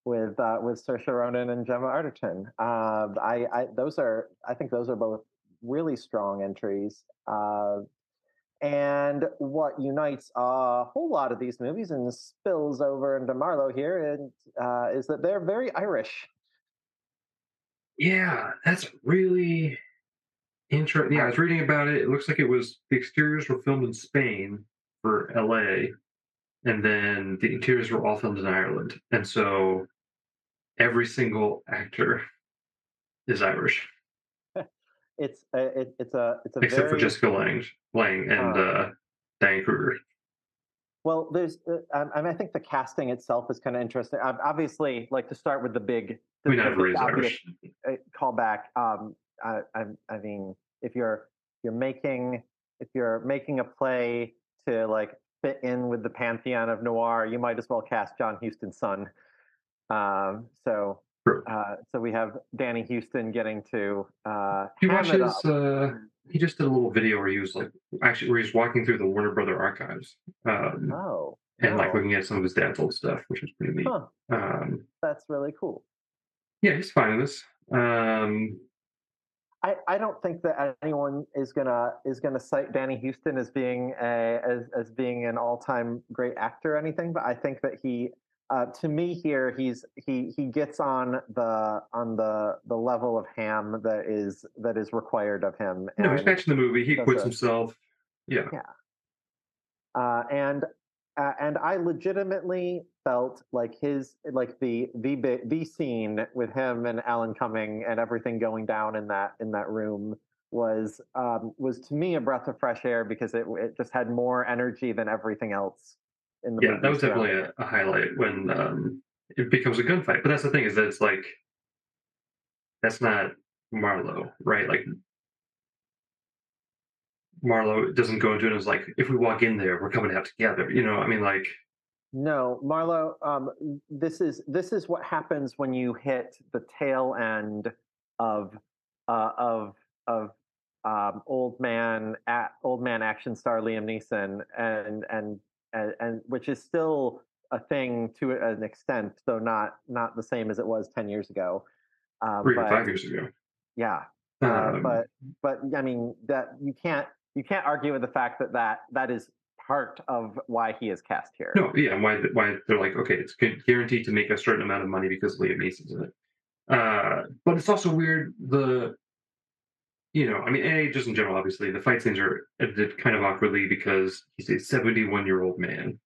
with uh, with Saoirse Ronan and Gemma Arterton. Uh, I, I those are I think those are both really strong entries. Uh, and what unites a whole lot of these movies and spills over into Marlowe here and, uh, is that they're very Irish. Yeah, that's really interesting. Yeah, I was reading about it. It looks like it was the exteriors were filmed in Spain for LA, and then the interiors were all filmed in Ireland. And so every single actor is Irish, It's a, it, it's a it's a except for Jessica Lange, Lange and Uh, uh, Diane Kruger. Well, there's uh, I, mean I think the casting itself is kind of interesting. Ob- Obviously, like to start with the big the, mean, the big obvious Irish. uh, callback. Um, I, I, I mean, if you're you're making if you're making a play to like fit in with the pantheon of noir, you might as well cast John Huston's son. Um, so uh, so we have Danny Huston getting to uh, He watches. Uh, he just did a little video where he was like, actually, where he's walking through the Warner Brother archives, um, Oh, and like looking at some of his dad's old stuff, which is pretty neat. Huh, Um, that's really cool. yeah, he's fine in this. Um, I, I don't think that anyone is gonna is gonna cite Danny Huston as being a as as being an all time great actor or anything, but I think that he uh, to me here he's he he gets on the on the the level of ham that is that is required of him. no, he's and- matching the movie. He quits a- himself. Yeah. Yeah. uh, and uh, and I legitimately felt like his like the the bit the scene with him and Alan Cumming and everything going down in that in that room was um, was to me a breath of fresh air because it it just had more energy than everything else in the Yeah, that was definitely a, a highlight when um, it becomes a gunfight. But that's the thing is that it's like that's not Marlowe, right? Like Marlowe doesn't go into it as like if we walk in there, we're coming out together. You know, I mean, like No, Marlowe, um, this is this is what happens when you hit the tail end of uh, of of um, old man at old man action star Liam Neeson, and and and, and which is still a thing to an extent, though not not the same as it was ten years ago. Um, three or but- five years ago. yeah, uh, Um, but but I mean that you can't you can't argue with the fact that that that is part of why he is cast here. No, yeah, and why why they're like, okay, it's guaranteed to make a certain amount of money because Liam Neeson's in it. Uh, but it's also weird the, you know, I mean, a just in general, obviously the fight scenes are edited kind of awkwardly because he's a seventy-one year old man,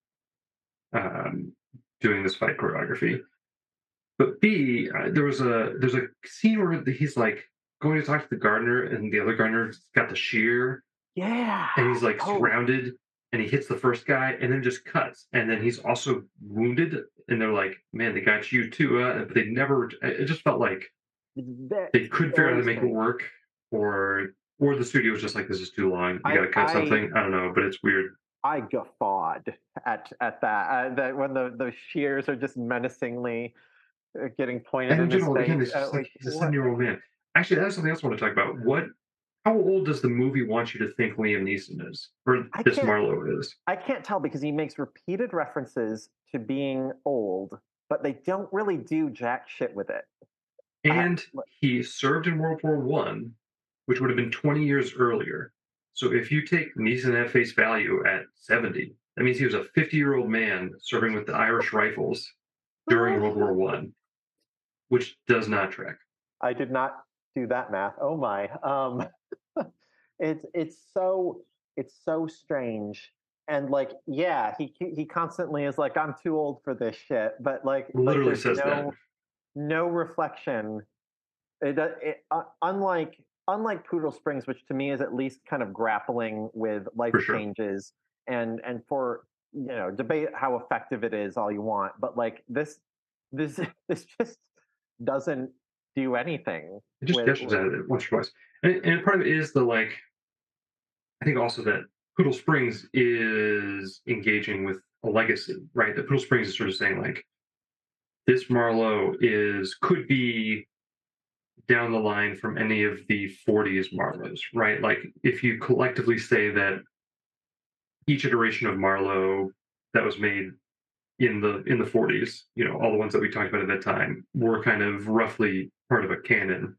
um, doing this fight choreography. But B, uh, there was a there's a scene where he's like going to talk to the gardener, and the other gardener's got the shear, Yeah. and he's like Oh. surrounded and he hits the first guy and then just cuts and then he's also wounded and they're like man they got you too uh, but they never it just felt like That- they couldn't figure out how to make it work or or the studio was just like this is too long. You gotta cut I- something. I don't know but it's weird. I guffawed at at that. Uh, that when the the shears are just menacingly uh, getting pointed and in general again it's uh, just like like, he's a seven year old man. Actually that's something else i want to talk about. What how old does the movie want you to think liam neeson is or this marlowe is? I can't tell because he makes repeated references to being old, but they don't really do jack shit with it. and he served in World War One, which would have been 20 years earlier. So if you take Neeson at face value at 70, that means he was a 50 year old man serving with the Irish Rifles during World War One, which does not track. I did not do that math. Oh my. Um, it's it's so it's so strange and like yeah he he constantly is like i'm too old for this shit but like literally like, says no, that no reflection it, it, uh, unlike unlike poodle springs which to me is at least kind of grappling with life sure. changes and and for you know debate how effective it is all you want but like this this this just doesn't do anything it just with- gestures at it once or twice and, and part of it is the like i think also that poodle springs is engaging with a legacy right that poodle springs is sort of saying like this marlowe is could be down the line from any of the 40s marlows right? Like if you collectively say that each iteration of marlowe that was made in the in the 40s you know all the ones that we talked about at that time were kind of roughly part of a canon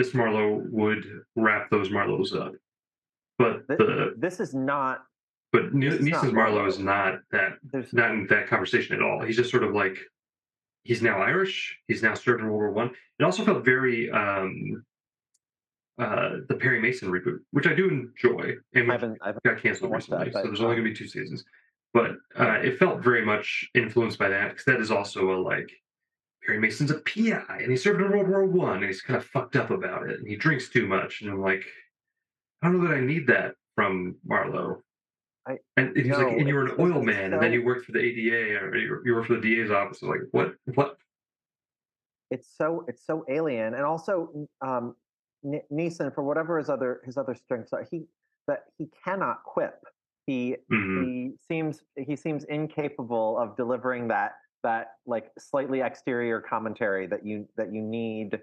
this marlowe would wrap those marlows up. But the this is not but Neeson's marlowe Marlowe. is not that there's not in that conversation at all. He's just sort of like he's now irish he's now served in world war one it also felt very um uh the perry mason reboot which i do enjoy and I haven't, I've got canceled watched that, recently, so there's only um, going to be two seasons. But uh, it felt very much influenced by that because that is also a like Perry Mason's a PI and he served in World War One and he's kind of fucked up about it and he drinks too much and I'm like, I don't know that I need that from Marlowe. I- and, he's no, like, and you were an oil man and then you worked for the ADA or you, you worked for the DA's office. Like, what? What? it's so it's so alien and also um N- Neeson for whatever his other his other strengths are he that he cannot quip he Mhm. he seems he seems incapable of delivering that that like slightly exterior commentary that you that you need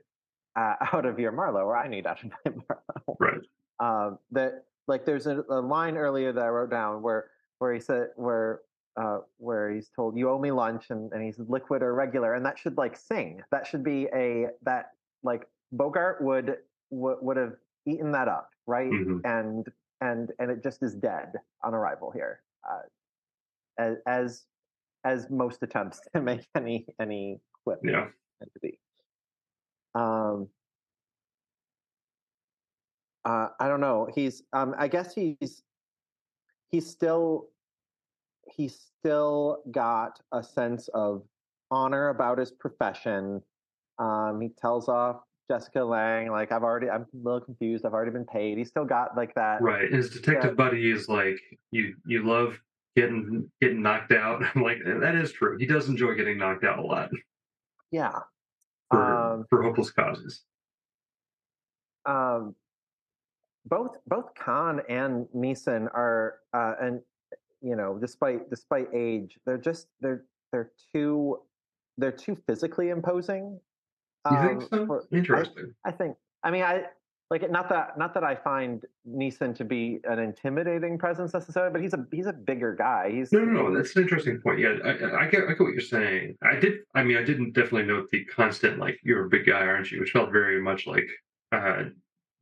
uh, out of your Marlowe or I need out of my Marlowe Right. um, that like there's a, a line earlier that I wrote down where where he said where uh, where he's told you owe me lunch and, and he's liquid or regular and that should like sing that should be a that like Bogart would would, would have eaten that up right Mhm. and and and it just is dead on arrival here uh, as as as most attempts to make any any quip Yeah. tend to be. Um, uh, I don't know. He's. Um, I guess he's. He's still. He's still got a sense of honor about his profession. Um, he tells off Jessica Lange like I've already. I'm a little confused. I've already been paid. He's still got like that. Right. His detective Yeah. buddy is like, you you love getting getting knocked out. I'm like, that is true. He does enjoy getting knocked out a lot Yeah. for Um, for hopeless causes. um, both both Caan and Neeson are, uh, and you know, despite despite age, they're just they're they're too they're too physically imposing. You think um, so? for- I- Interesting. I, think. I mean, I like it. Not that not that I find Neeson to be an intimidating presence necessarily, but he's a he's a bigger guy. He's No, no, no. That's an interesting point. Yeah, I, I- I get, I get what you're saying. I did. I mean, I didn't definitely note the constant like "you're a big guy, aren't you?" which felt very much like uh,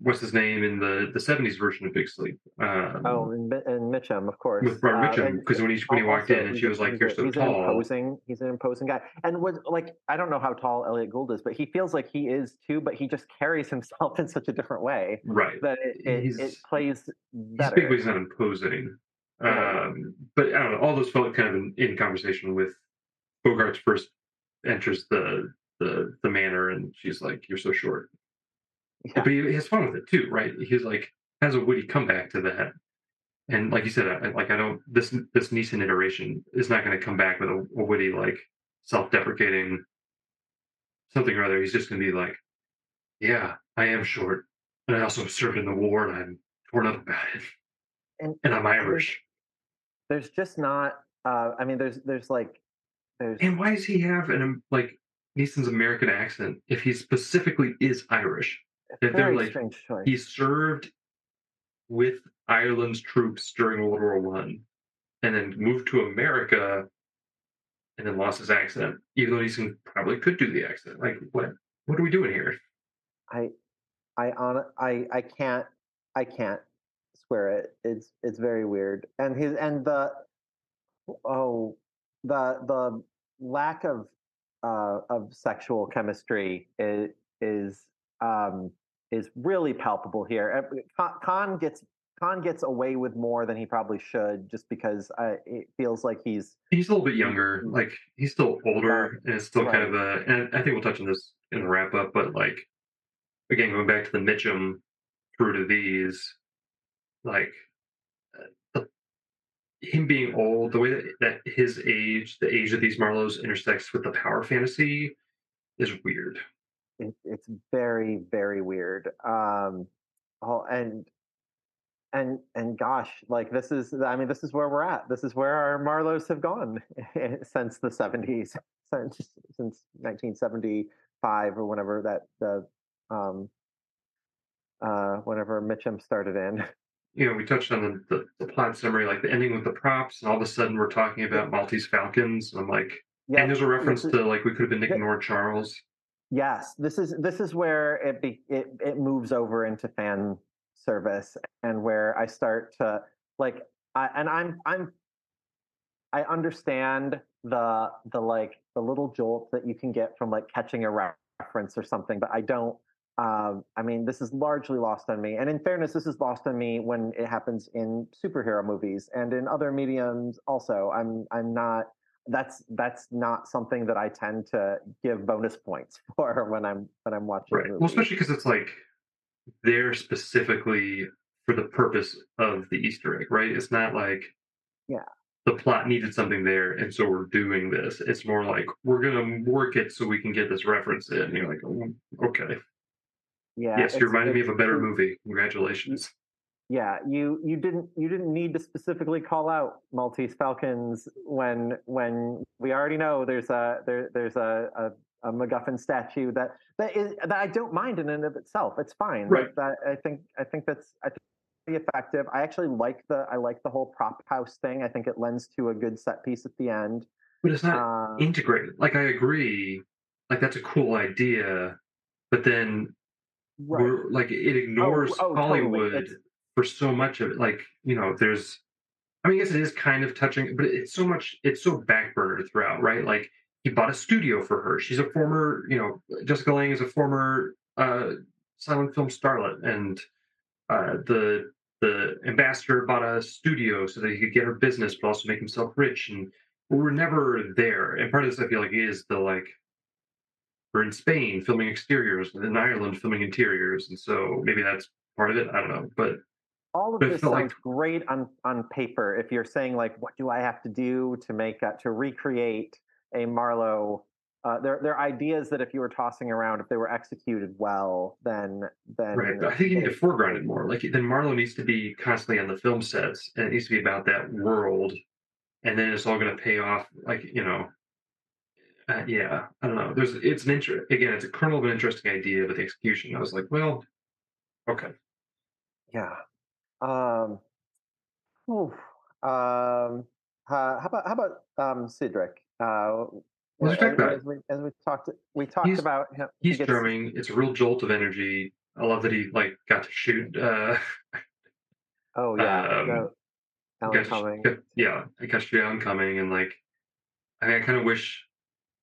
what's his name in the the '70s version of Big Sleep. Um, Oh, and, and Mitchum, of course. with Robert Uh, Mitchum, because when he when he walked in and she was like, "You're so he's An tall." imposing, he's an imposing guy, and was like, I don't know how tall Elliot Gould is, but he feels like he is too. But he just carries himself in such a different way Right. that it it, He's- it plays He's better. big, but he's not imposing. Um, but I don't know. All those felt kind of in, in conversation with Bogart's first enters the the the manor, and she's like, "You're so short." Yeah. But he has fun with it too, right? He's like has a witty comeback to that, and like you said, I, like I don't this this Neeson iteration is not going to come back with a, a witty like self-deprecating something or other. He's just going to be like, "Yeah, I am short, and I also served in the war, and I'm torn up about it, and and I'm Irish." There's just not. Uh, I mean, there's there's like there's And why does he have an like Neeson's American accent if he specifically is Irish? They're very like strange choice. he served with Ireland's troops during World War One, and then moved to America, and then lost his accent. Even though Neeson probably could do the accent. Like what? What are we doing here? I I on I I can't I can't swear it. It's it's very weird. And his and the oh the the lack of uh of sexual chemistry is is um is really palpable here. Uh, Caan gets Caan gets away with more than he probably should, just because uh, it feels like he's he's a little bit younger. Like he's still older, and it's still right. kind of a. And I think we'll touch on this in the wrap up, but like again, going back to the Mitchum through to these, like uh, him being old, the way that, that his age, the age of these Marlowes intersects with the power fantasy is weird. It, it's very, very weird. Um, oh, and and and gosh, like this is, I mean, this is where we're at. This is where our Marlowes have gone since the '70s, since since 1975 or whenever that the um, uh, whenever Mitchum started in. You know, we touched on the, the, the, plot summary, like the ending with the props, and all of a sudden we're talking about Maltese Falcons. I'm like, yeah, and there's a reference to like we could have been Nick Nord Charles. Yes, this is this is where it be, it it moves over into fan service and where I start to like I, and I'm I'm I understand the the like the little jolt that you can get from like catching a reference or something, but I don't um, I mean, this is largely lost on me. And in fairness, this is lost on me when it happens in superhero movies and in other mediums also. I'm I'm not that's that's not something that I tend to give bonus points for when I'm when I'm watching. Right. Well, especially because it's like they're specifically for the purpose of the Easter egg, right? It's not like yeah the plot needed something there, and so we're doing this. It's more like we're gonna work it so we can get this reference in. And you're like, oh, okay. Yeah. Yes, you reminded me of a better movie. Congratulations. Yeah, you you didn't you didn't need to specifically call out Maltese Falcons when when we already know there's a there there's a, a, a MacGuffin statue that that is that I don't mind in and of itself. It's fine. Right. That I think I think that's I think effective. I actually like the I like the whole prop house thing. I think it lends to a good set piece at the end. But it's not uh, integrated. Like I agree. Like that's a cool idea, but then right. we're like it ignores oh, oh, Hollywood totally. For so much of it. Like you know, there's. I mean, I guess it is kind of touching, but it's so much. It's so backburnered throughout, right? Like he bought a studio for her. She's a former, you know, Jessica Lange is a former uh, silent film starlet, and uh, the the ambassador bought a studio so that he could get her business, but also make himself rich. And we're never there. And part of this, I feel like, is the like we're in Spain filming exteriors, and in Ireland filming interiors, and so maybe that's part of it. I don't know, but all of this sounds like... great on on paper. If you're saying like, what do I have to do to make uh, to recreate a Marlowe? Uh, there, there are ideas that if you were tossing around, if they were executed well, then then right. But I think you need to foreground it more. Like then Marlowe needs to be constantly on the film sets, and it needs to be about that world, and then it's all going to pay off. Like you know, uh, yeah, I don't know. There's it's an interest again. It's a kernel of an interesting idea, but the execution, I was like, well, okay, yeah. Um, oof. um, uh, how about how about um, Cedric? Uh, as? As we, as we talked, we talked he's, about him. He's he charming. It's a real jolt of energy. I love that he like got to shoot. Uh, oh yeah, um, no, Alan Cumming. Yeah, I got to shoot Alan Cumming, and like, I mean, I kind of wish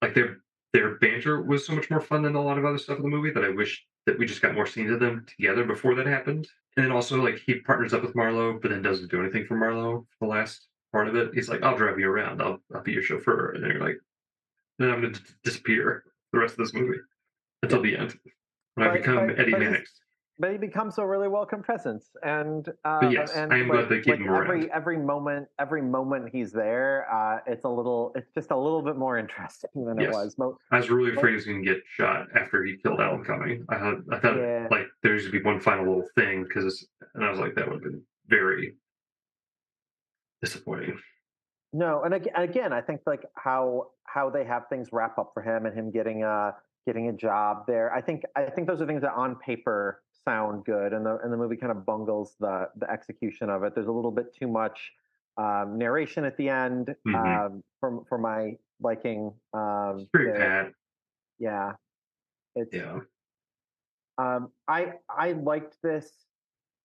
like their their banter was so much more fun than a lot of other stuff in the movie that I wish that we just got more scenes of them together before that happened. And then also like he partners up with Marlowe, but then doesn't do anything for Marlowe for the last part of it. He's like, "I'll drive you around. I'll I'll be your chauffeur," and then you're like, "Then I'm going to disappear the rest of this movie until the end when but, I become but, Eddie but Mannix." But he becomes a really welcome presence and uh yes and i am glad they keep like him every around. every moment every moment he's there uh it's a little it's just a little bit more interesting than yes. it was Mo- i was really afraid he was going to get shot after he killed alan cumming i had i thought yeah. like there used to be one final little thing because and i was like that would have been very disappointing no and again, again i think like how how they have things wrap up for him and him getting a getting a job there i think i think those are things that on paper sound good, and the and the movie kind of bungles the the execution of it. There's a little bit too much um, narration at the end mm-hmm. um, for for my liking. Um, it's pretty bad. Yeah, it's yeah. Um, I I liked this.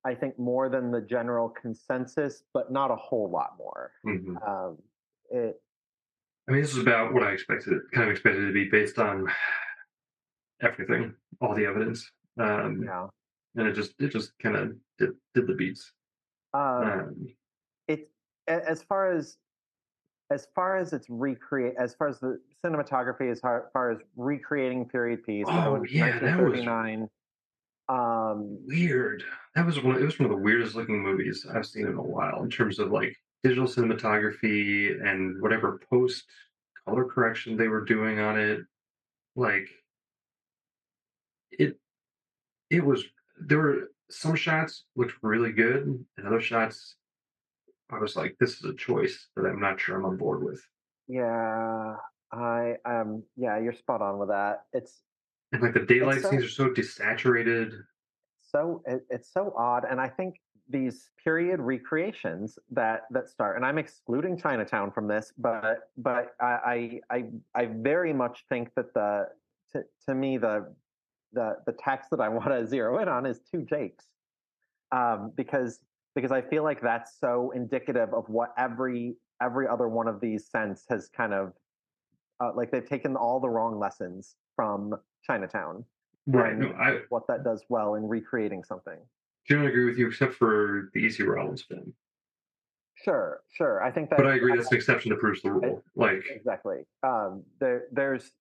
I think more than the general consensus, but not a whole lot more. Mm-hmm. Um, it. I mean, this is about what I expected. Kind of expected to be based on everything, all the evidence. Um, yeah and it just it just kind of did, did the beats. Um, Um, it's a- as far as as far as it's recreate as far as the cinematography as far, far as recreating period piece Oh, yeah, that was- 1939 um weird. That was one. It was one of the weirdest looking movies I've seen in a while in terms of like digital cinematography and whatever post color correction they were doing on it. Like it, it was. There were some shots looked really good, and other shots, I was like, "This is a choice that I'm not sure I'm on board with." yeah i um yeah you're spot on with that it's And like the daylight so- scenes are so desaturated. so it, it's so odd and i think these period recreations that that start and i'm excluding chinatown from this but but i i i, I very much think that the to, to me the the the text that i want to zero in on is two jakes um because because i feel like that's so indicative of what every every other one of these sense has kind of uh, like they've taken all the wrong lessons from chinatown Right. No, I what that does well in recreating something. generally agree with you, except for the Easy Rawlins film. Sure, sure. I think that. But I agree that's an exception that proves the rule. Like, exactly. Um, there, there's,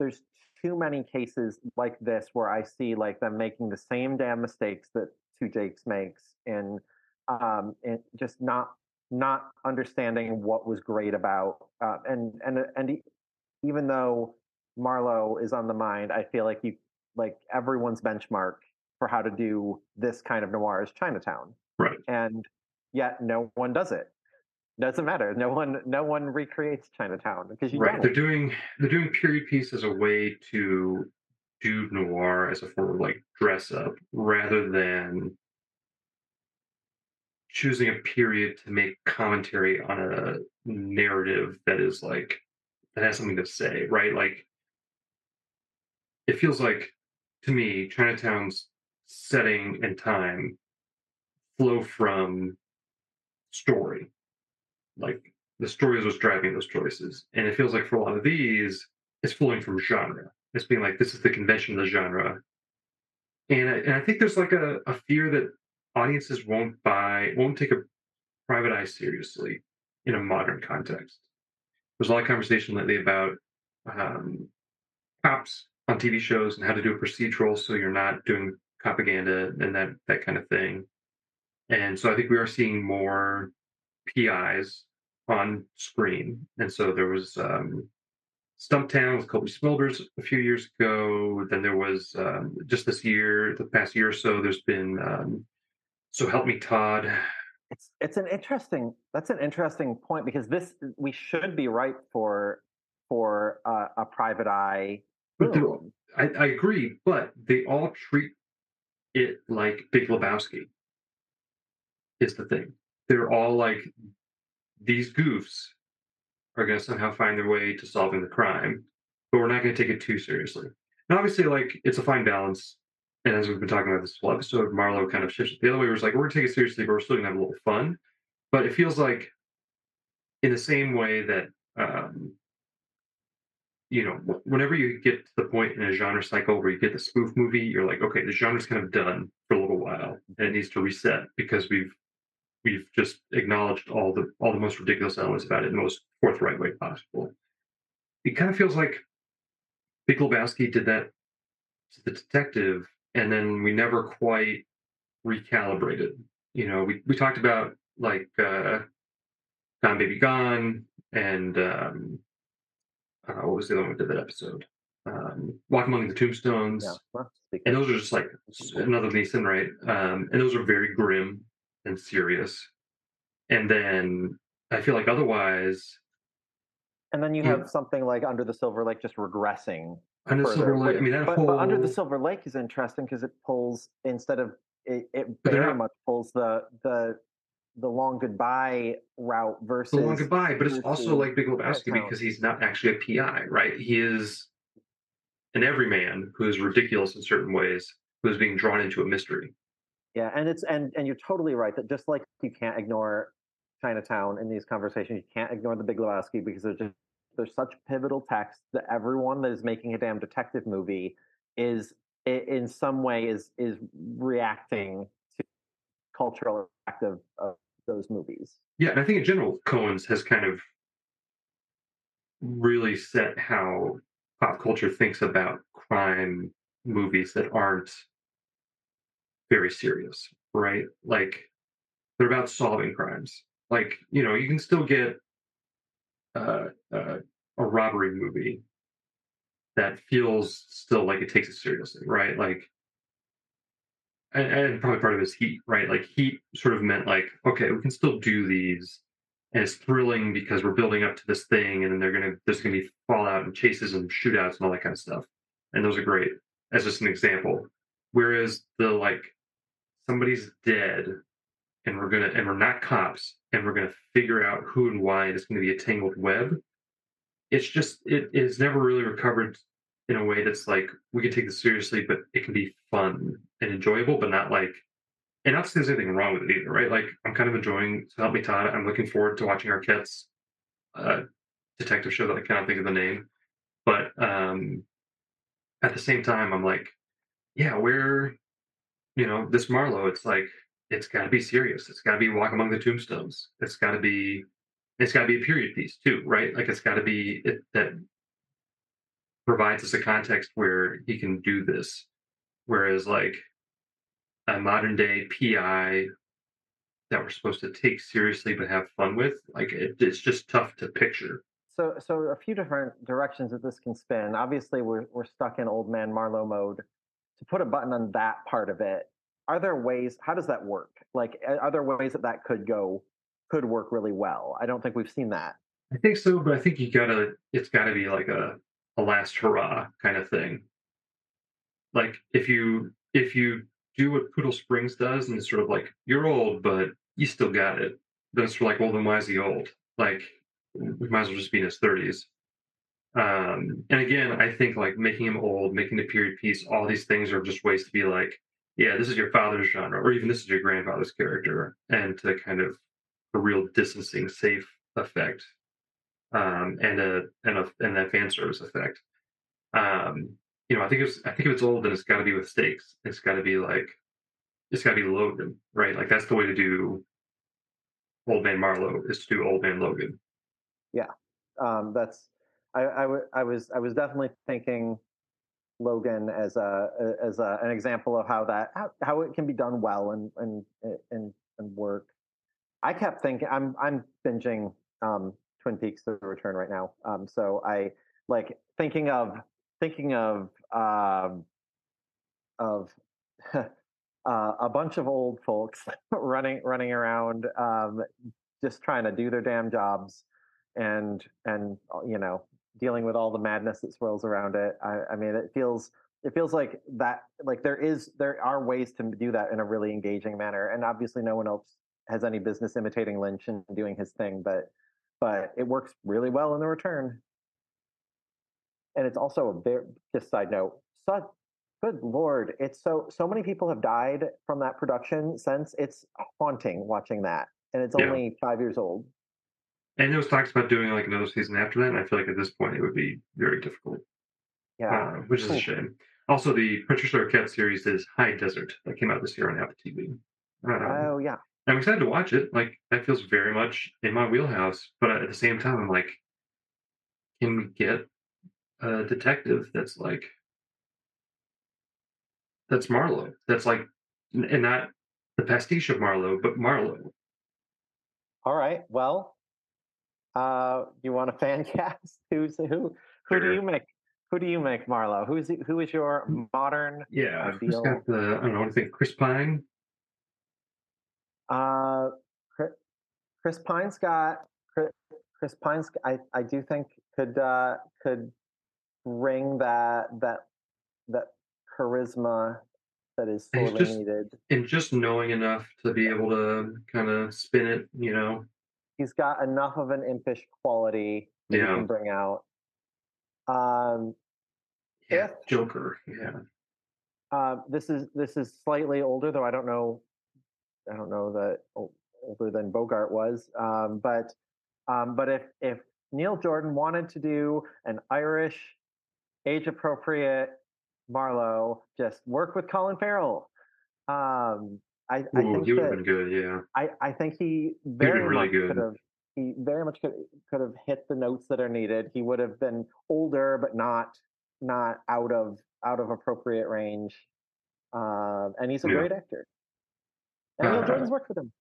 there's too many cases like this where I see like them making the same damn mistakes that Two Jakes makes, in, um, and just not, not understanding what was great about, uh, and and and e- even though Marlowe is on the mind, I feel like you, like everyone's benchmark for how to do this kind of noir is Chinatown. right. and yet no one does it. Doesn't matter. No one, no one recreates Chinatown because you Right. don't. They're doing they're doing period piece as a way to do noir as a form of like dress up rather than choosing a period to make commentary on a narrative that is like that has something to say, right? Like it feels like to me, Chinatown's setting and time flow from story. Like the story is what's driving those choices. And it feels like for a lot of these, it's flowing from genre. It's being like, this is the convention of the genre. And I, and I think there's like a, a fear that audiences won't buy, won't take a private eye seriously in a modern context. There's a lot of conversation lately about um, cops on TV shows and how to do a procedural so you're not doing propaganda and that that kind of thing. And so I think we are seeing more PIs on screen. And so there was um, Stumptown with Cobie Smulders a few years ago. Then there was um, just this year, the past year or so, there's been um, So Help Me Todd. It's it's an interesting. That's an interesting point because this we should be ripe for for uh, a private eye. But I, I agree, but they all treat it like Big Lebowski. Is the thing. They're all like these goofs are going to somehow find their way to solving the crime, but we're not going to take it too seriously. And obviously, like it's a fine balance. And as we've been talking about this whole episode, Marlowe kind of shifts it the other way. Where it's like we're going to take it seriously, but we're still going to have a little fun. But it feels like, in the same way that um, you know, wh- whenever you get to the point in a genre cycle where you get the spoof movie, you're like, okay, the genre's kind of done for a little while, and it needs to reset because we've we've just acknowledged all the all the most ridiculous elements about it in the most forthright way possible. It kind of feels like Big Lebowski did that to the detective, and then we never quite recalibrated. You know, we we talked about like uh, Gone Baby Gone and um, uh, what was the other one we did that episode? Um, Walk Among the Tombstones. Yeah, And those are just like another Neeson, right? Um, and those are very grim and serious. And then I feel like otherwise, and then you Yeah. have something like Under the Silver Lake just regressing. Under the Silver Lake, I mean, that but, but Under the Silver Lake is interesting because it pulls instead of it, it very not- much pulls the the the long goodbye route versus the long goodbye. But it's also like Big Lebowski because he's not actually a PI, right? He is an everyman who is ridiculous in certain ways, who is being drawn into a mystery. Yeah, and it's and and you're totally right that just like you can't ignore Chinatown in these conversations, you can't ignore the Big Lebowski because there's just there's such pivotal text that everyone that is making a damn detective movie is in some way is is reacting to cultural impact of, of those movies. Yeah, and I think in general, Coens has kind of really set how pop culture thinks about crime movies that aren't very serious, right? Like they're about solving crimes. Like you know, you can still get uh, uh, a robbery movie that feels still like it takes it seriously, right? Like, and, and probably part of his heat, right? Like heat sort of meant like, okay, we can still do these, and it's thrilling because we're building up to this thing, and then they're gonna there's gonna be fallout and chases and shootouts and all that kind of stuff, and those are great as just an example. Whereas the like somebody's dead and we're gonna and we're not cops and we're gonna figure out who and why it's gonna be a tangled web it's just it is never really recovered in a way that's like we can take this seriously but it can be fun and enjoyable but not like and not to say there's anything wrong with it either right? Like i'm kind of enjoying so help me todd i'm looking forward to watching arquette's uh detective show that i cannot think of the name but um at the same time i'm like yeah we're you know this marlowe it's like it's got to be serious. It's got to be Walk Among the Tombstones. It's got to be it's got to be a period piece too, right? Like it's got to be it, that provides us a context where he can do this. Whereas like a modern day PI that we're supposed to take seriously but have fun with, like it, it's just tough to picture. So, so a few different directions that this can spin. Obviously, we're we're stuck in old man Marlowe mode. To put a button on that part of it, are there ways how does that work? Like are there ways that that could go could work really well? I don't think we've seen that. I think so but i think you gotta it's gotta be like a, a last hurrah kind of thing. Like if you if you do what poodle springs does and it's sort of like you're old but you still got it. Then it's like well then why is he old? Like we might as well just be in his 30s um and again i think like making him old making the period piece all these things are just ways to be like yeah, this is your father's genre, or even this is your grandfather's character, and to kind of a real distancing, safe effect, um, and a and a and that fan service effect. Um, you know, I think it's I think if it's old, then it's got to be with stakes. It's got to be like it's got to be Logan, right? Like that's the way to do Old Man Marlowe is to do Old Man Logan. Yeah, um, that's Was I was definitely thinking Logan as a as a, an example of how that how, how it can be done well and and and and work. I kept thinking I'm I'm binging um, Twin Peaks: The Return right now, um, so I like thinking of thinking of um, of uh, a bunch of old folks running running around, um, just trying to do their damn jobs, and and you know dealing with all the madness that swirls around it. I, I mean, it feels it feels like that like there is there are ways to do that in a really engaging manner, and obviously no one else has any business imitating Lynch and doing his thing, but but it works really well in the return. And it's also a very just side note. Such good lord, it's so so many people have died from that production since it's haunting watching that, and it's yeah. only five years old. And there was talks about doing like another season after that. And I feel like at this point it would be very difficult. Yeah, uh, which is a shame. Also, the Patricia Arquette series is High Desert that came out this year on Apple TV. Um, oh yeah, I'm excited to watch it. Like that feels very much in my wheelhouse. But at the same time, I'm like, can we get a detective that's like that's Marlowe? That's like, and not the pastiche of Marlowe, but Marlowe. All right. Well, uh, you want a fan cast? Who's who? Who sure. do you make? Who do you make, Marlowe? Who's who is your modern? Yeah, ideal? who's got the? I don't know. What do you think? Chris Pine. Uh, Chris Pine's got Chris, Chris Pine's. I I do think could uh could bring that that that charisma that is sorely just, needed. And just knowing enough to be able to kind of spin it, you know, he's got enough of an impish quality that yeah. he can bring out. Um, yeah, if, Joker. Yeah. Uh, this is this is slightly older, though. I don't know. I don't know that older than Bogart was. Um, but um, but if if Neil Jordan wanted to do an Irish, age appropriate Marlowe, just work with Colin Farrell. Um, I, I Ooh, think he would have been good. Yeah. I, I think he very really much good. could have he very much could could have hit the notes that are needed. He would have been older, but not not out of out of appropriate range. Um, and he's a Yeah. great actor. And Uh, Jordan's worked with him.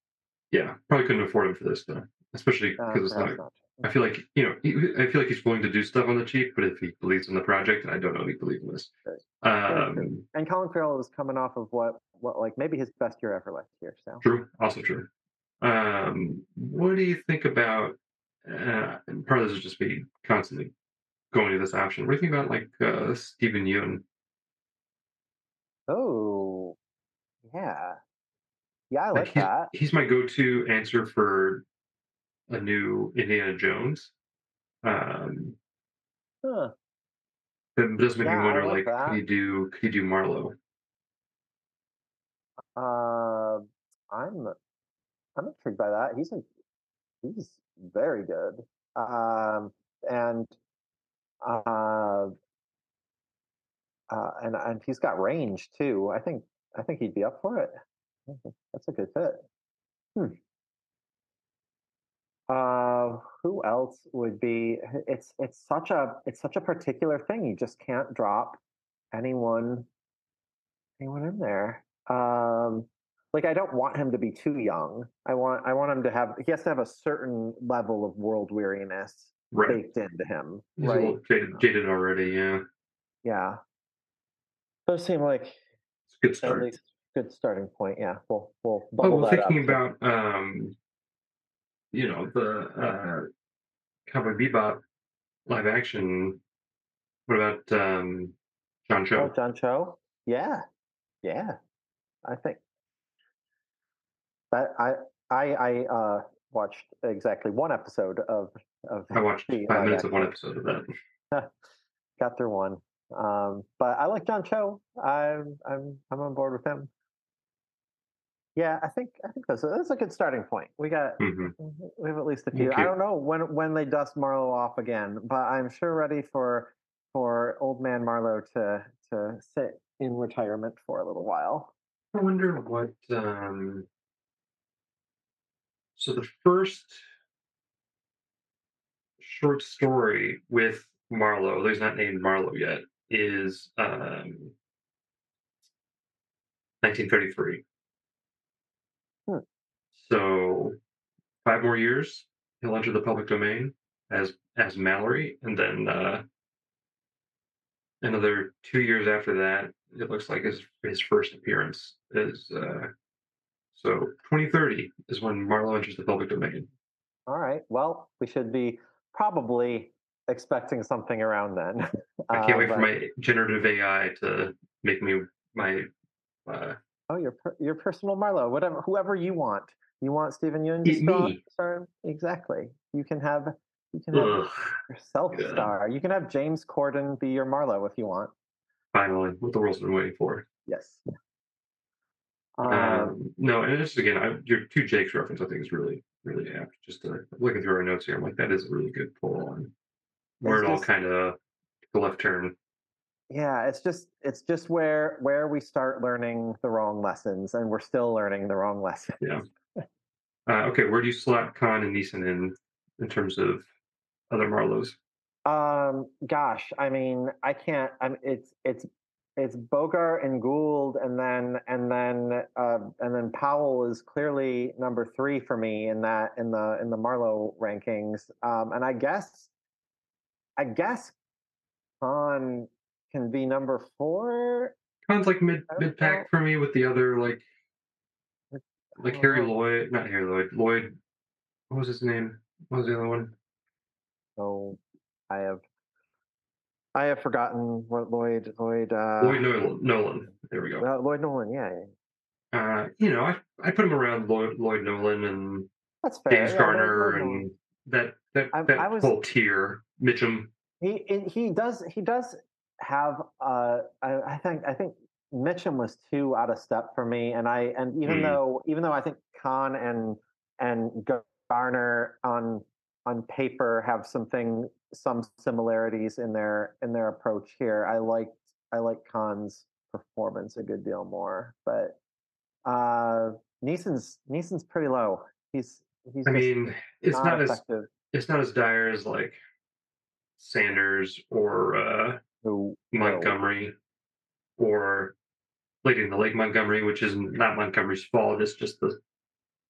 Yeah. Probably couldn't afford him for this though, especially Uh, because it's perhaps not. not. I feel like you know. he- I feel like he's willing to do stuff on the cheap, but if he believes in the project, and I don't know if he believes in this. Um, And Colin Farrell was coming off of what what like maybe his best year ever last year. So True. Also true. Um, what do you think about? Uh, and part of this is just me constantly going to this option. What do you think about like uh, Steven Yeun? oh yeah yeah I like he's, that. he's my go-to answer for a new Indiana Jones. Um, Huh. it does make Yeah, me I wonder, like like, could he do? Could you do Marlowe? Uh, I'm I'm intrigued by that. He's a, he's very good. Um, and uh, uh, and and he's got range too. I think I think he'd be up for it. That's a good fit. Hmm. Uh, who else would be? It's it's such a it's such a particular thing. You just can't drop anyone anyone in there. Um, like I don't want him to be too young. I want I want him to have he has to have a certain level of world weariness Right. baked into him. He's a little jaded, jaded already. Yeah, Yeah. Those seem like it's a good at start. least good starting point. Yeah. We'll we'll Oh, bubble well, that up. thinking about um, you know, the uh, Cowboy Bebop live action. What about um, John Oh, Cho? John Cho? Yeah. Yeah. I think that I I I uh watched exactly one episode of of I watched the five live minutes of one episode of that. got through one. Um, but I like John Cho. I'm I'm I'm on board with him. Yeah, I think I think that's a, that's a good starting point. We got Mhm. we have at least a few. I don't know when when they dust Marlowe off again, but I'm sure ready for for old man Marlowe to to sit in retirement for a little while. I wonder what. Um, so the first short story with Marlowe, though he's not named Marlowe yet, is um, 1933. Hmm. So five more years, he'll enter the public domain as as Mallory, and then uh, another two years after that, it looks like his his first appearance is. Uh, so 2030 is when Marlowe enters the public domain. All right. Well, we should be probably expecting something around then. I can't Uh, wait for my generative AI to make me my. Uh, Oh, your per- your personal Marlowe, whatever, whoever you want. You want Steven Yeun to star, star? Exactly. You can have you can have ugh, yourself Yeah. star. You can have James Corden be your Marlowe if you want. Finally, what the world's been waiting for. Yes. Um, Um, no, and it's again, I, your two Jakes reference, I think, is really, really apt. Just to, looking through our notes here, I'm like, that is a really good pull on where it all kind of the left turn. yeah, it's just it's just where where we start learning the wrong lessons, and we're still learning the wrong lessons. Yeah. Uh, okay, where do you slot Caan and Neeson in in terms of other Marlowes? Um, gosh, I mean, I can't. I'm. It's it's it's Bogart and Gould, and then and then uh, and then Powell is clearly number three for me in that in the in the Marlowe rankings. Um, and I guess, I guess, Caan can be number four. Caan's like mid mid pack for me with the other like like Harry know. Lloyd, not Harry Lloyd, Lloyd. What was his name? What was the other one? So I have, I have forgotten what Lloyd Lloyd uh, Lloyd Nolan. Nolan. There we go. uh, Lloyd Nolan. Yeah. Uh, you know, I I put him around Lloyd, Lloyd Nolan and that's fair. James yeah, Garner and that that I- that I was- whole tier. Mitchum. He he does he does have uh I, I think I think Mitchum was too out of step for me and I and even Mm. though even though I think Caan and and Garner on on paper have something some similarities in their in their approach here I liked I like Caan's performance a good deal more, but uh, Neeson's Neeson's pretty low. He's he's. I mean, it's not not as it's not as dire as like Sanders or uh, No, no. Montgomery or Lady in the Lake Montgomery, which is not Montgomery's fault. It's just the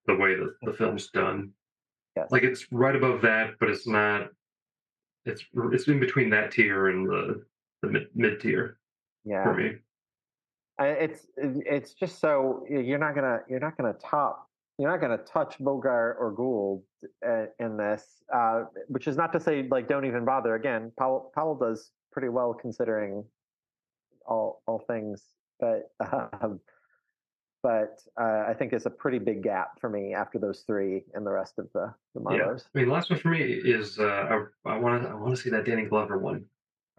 the way that the film's done. Yes. Like it's right above that, but it's not. It's it's in between that tier and the the mid tier yeah. for me. It's it's just so you're not gonna you're not gonna top you're not gonna touch Bogart or Gould uh, in this, uh, which is not to say like don't even bother. Again, Powell Powell does pretty well considering all all things, but um, but uh, I think it's a pretty big gap for me after those three and the rest of the the Yeah, I mean, last one for me is uh, I want to I want to see that Danny Glover one.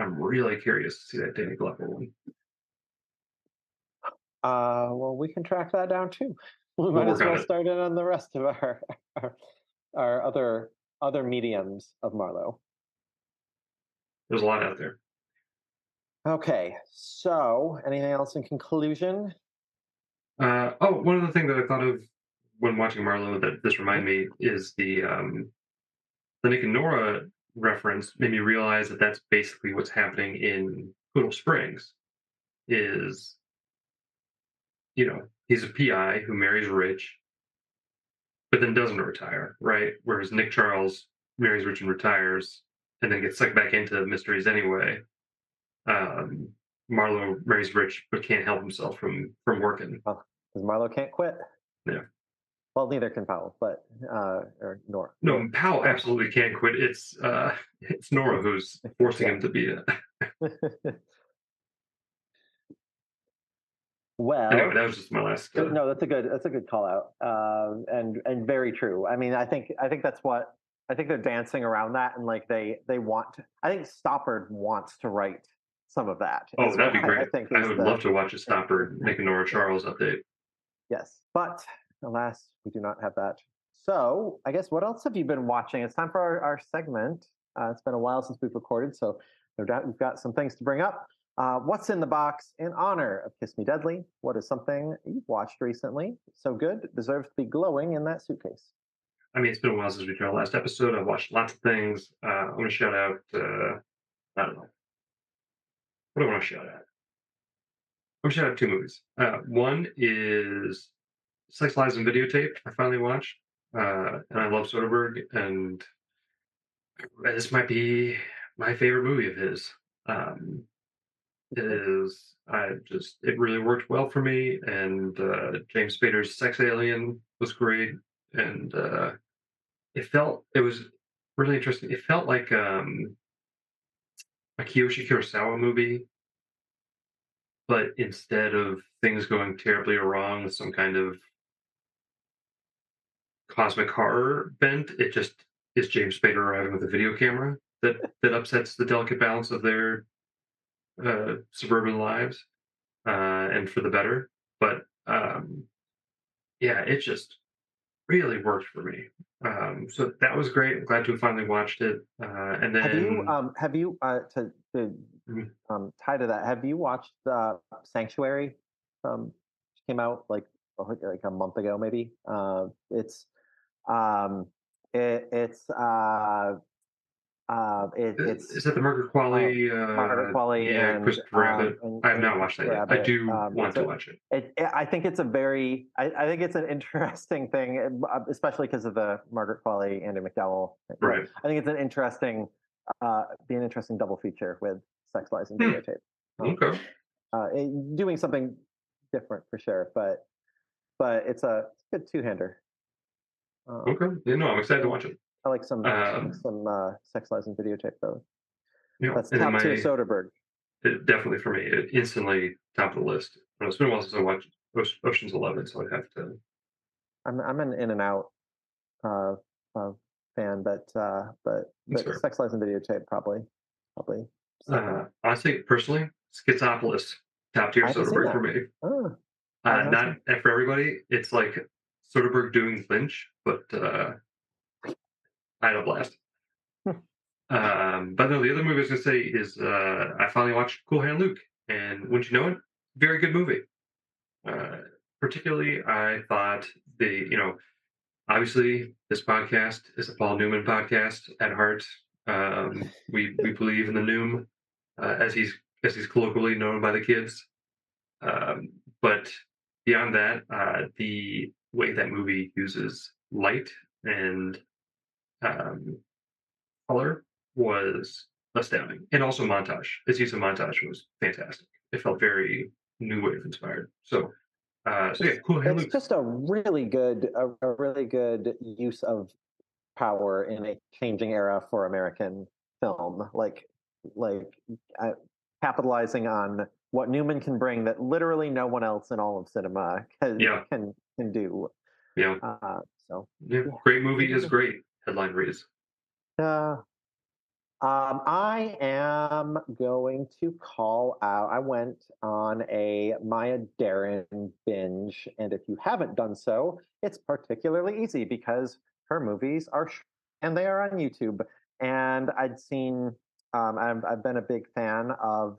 I'm really curious to see that Danny Glover one. Uh, well, we can track that down too. We We'll might as well start it on the rest of our our, our other other mediums of Marlowe. There's a lot out there. Okay, so anything else in conclusion? Uh, oh, one other thing that I thought of when watching Marlowe that this reminded me is the um, the Nick and Nora reference made me realize that that's basically what's happening in Poodle Springs. Is you know he's a PI who marries rich, but then doesn't retire, right? Whereas Nick Charles marries rich and retires, and then gets sucked back into mysteries anyway. Um, Marlowe marries rich but can't help himself from from working. Because Marlowe can't quit. Yeah. Well, neither can Powell, but uh, or Nora. No, Powell absolutely can't quit. It's uh, it's Nora who's forcing him to be it. well, Anyway, that was just my last. Uh, no, that's a good that's a good call out, um, and and very true. I mean, I think I think that's what I think they're dancing around that, and like they they want. To, I think Stoppard wants to write some of that. oh, that'd be great. I, I, think is would the- love to watch a Stoppard Nick and Nora Charles update. Yes, but alas, we do not have that. So, I guess what else have you been watching? It's time for our, our segment. Uh, it's been a while since we've recorded, so no doubt we've got some things to bring up. Uh, what's in the box in honor of Kiss Me Deadly? What is something you've watched recently so good deserves to be glowing in that suitcase? I mean, it's been a while since we did our last episode. I've watched lots of things. Uh, I'm going to shout out. Uh, I don't know. What do I want to shout out? I'm going to shout out two movies. Uh, one is Sex, Lies, and Videotape. I finally watched, uh, and I love Soderbergh, and this might be my favorite movie of his. Um, it is. I just it really worked well for me, and uh, James Spader's Sex Alien was great, and uh, it felt it was really interesting. It felt like um, a Kiyoshi Kurosawa movie, but instead of things going terribly wrong some kind of cosmic horror bent, it just is James Spader arriving with a video camera that that upsets the delicate balance of their uh, suburban lives, uh, and for the better. But um, yeah, it just really worked for me. Um, so that was great. I'm glad to finally watched it. Uh, and then Have you um have you uh to to Mhm. um tie to that? Have you watched uh, Sanctuary? Um, which came out like like a month ago, maybe. Uh, it's um it, it's uh uh it, it's is that the Margaret Qualley? uh, Margaret Qualley yeah, and, Christopher Abbott. um, I have not watched that yet. I do Um, want it's to watch it. It, I think it's a very, I, I think it's an interesting thing, uh, especially because of the Margaret Qualley, Andie MacDowell. thing. Right. I think it's an interesting, uh, be an interesting double feature with Sex Lies and Hmm. Videotape. Um, Okay. uh, doing something different for sure, but but it's a, it's a good two hander. Um, Okay. Yeah, no, I'm excited to watch it. I like some Um, some uh, Sex Lies and Videotape though. You know, That's top tier my- Soderbergh. it- definitely for me, it instantly top of the list. Well, It's been a while since I watched Ocean's Eleven, so I'd have to. I'm I'm an in and out uh, uh, fan, but uh, but but. Sex Lies and Videotape probably probably. Uh, honestly, personally, Schizopolis top tier Soderbergh for me. Oh, Uh, not for everybody. It's like Soderbergh doing Lynch, but uh, I had a blast. Hmm. um, but no, the other movie I was gonna say is uh, I finally watched Cool Hand Luke, and wouldn't you know it, very good movie. Uh, particularly, I thought the you know, obviously this podcast is a Paul Newman podcast at heart. Um, we we believe in the Noom, uh, as he's as he's colloquially known by the kids. Um, but beyond that, uh, the way that movie uses light and um, color was astounding, and also montage. Its use of montage was fantastic. It felt very new wave inspired. So, uh, so yeah, cool. It's just a really good, a, a really good use of power in a changing era for American film. Like, like uh, capitalizing on what Newman can bring that literally no one else in all of cinema can Yeah. can can do. Yeah, Uh, so yeah, great movie is great. Headline reads. Uh, um, I am going to call out. I went on a Maya Deren binge, and if you haven't done so, it's particularly easy because her movies are sh- and they are on YouTube. And I'd seen. Um, I've, I've been a big fan of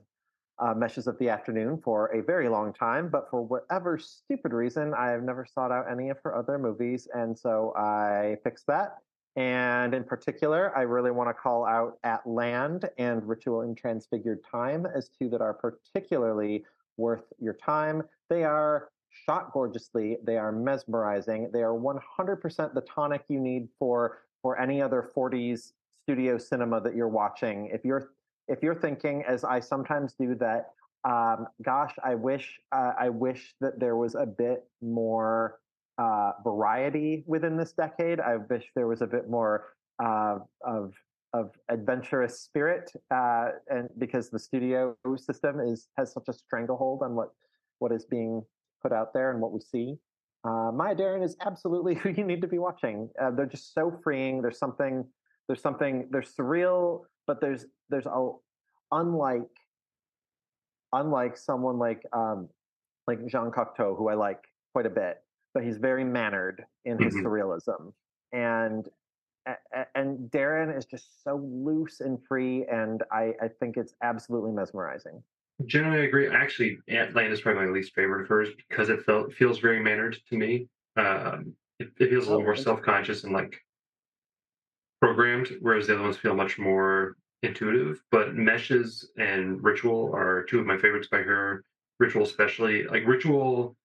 uh, Meshes of the Afternoon for a very long time, but for whatever stupid reason, I have never sought out any of her other movies, and so I fixed that. And in particular, I really want to call out At Land and Ritual in Transfigured Time as two that are particularly worth your time. They are shot gorgeously. They are mesmerizing. They are 100% the tonic you need for for any other 40s studio cinema that you're watching. If you're if you're thinking, as I sometimes do, that um, gosh, I wish uh, I wish that there was a bit more uh, variety within this decade. I wish there was a bit more uh, of of adventurous spirit, uh, and because the studio system is has such a stranglehold on what what is being put out there and what we see. Uh, Maya Deren is absolutely who you need to be watching. Uh, they're just so freeing. There's something. There's something. There's surreal, but there's there's a unlike unlike someone like um, like Jean Cocteau, who I like quite a bit, but he's very mannered in his Mhm. surrealism, and and Deren is just so loose and free, and I I think it's absolutely mesmerizing. Generally, I agree. Actually, At Land is probably my least favorite of hers because it felt feels very mannered to me. Um, it, it feels a little Oh, more self conscious and like programmed, whereas the other ones feel much more intuitive. But Meshes and Ritual are two of my favorites by her. Ritual, especially like Ritual,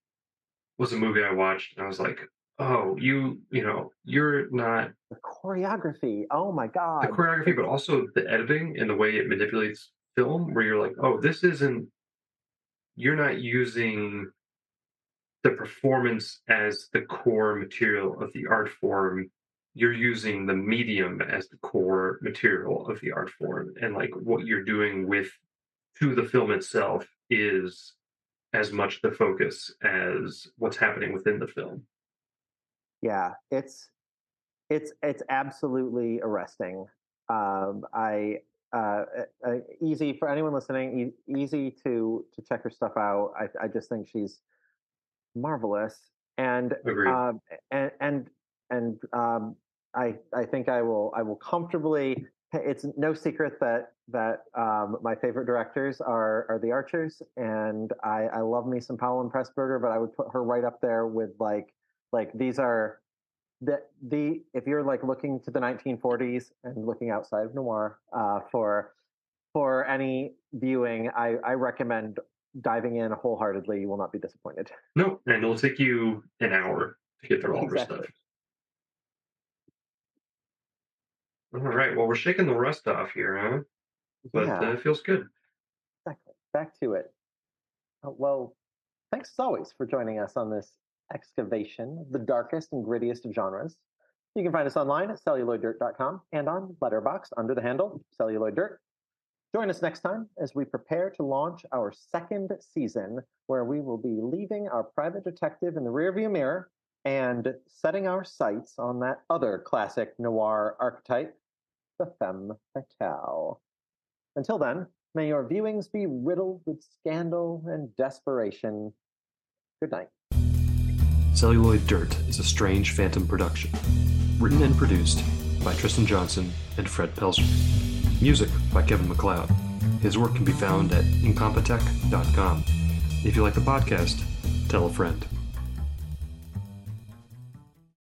was a movie I watched, and I was like, "Oh, you, you know, you're not The choreography, oh my god! the choreography, but also the editing and the way it manipulates film, where you're like, oh, this isn't, you're not using the performance as the core material of the art form. You're using the medium as the core material of the art form. And like what you're doing with to the film itself is as much the focus as what's happening within the film. yeah it's it's it's absolutely arresting um i uh, uh easy for anyone listening e- easy to to check her stuff out i i just think she's marvelous and Agreed. um and and and um i i think i will i will comfortably it's no secret that that um, my favorite directors are are the Archers, and I, I love me some Powell and Pressburger, but I would put her right up there with like like these are the the if you're like looking to the 1940s and looking outside of noir uh, for for any viewing, I I recommend diving in wholeheartedly. You will not be disappointed. No, and it'll take you an hour to get through all her Exactly. stuff. All right. Well, we're shaking the rust off here, huh? But yeah, uh, it feels good. exactly. Back to it. Uh, well, thanks as always for joining us on this excavation of the darkest and grittiest of genres. You can find us online at celluloiddirt.com and on Letterboxd under the handle Celluloid Dirt. Join us next time as we prepare to launch our second season, where we will be leaving our private detective in the rearview mirror and setting our sights on that other classic noir archetype, the femme fatale. Until then, may your viewings be riddled with scandal and desperation. Good night. Celluloid Dirt is a strange phantom production. Written and produced by Tristan Johnson and Fred Pelzer. Music by Kevin MacLeod. His work can be found at incompetech.com. If you like the podcast, tell a friend.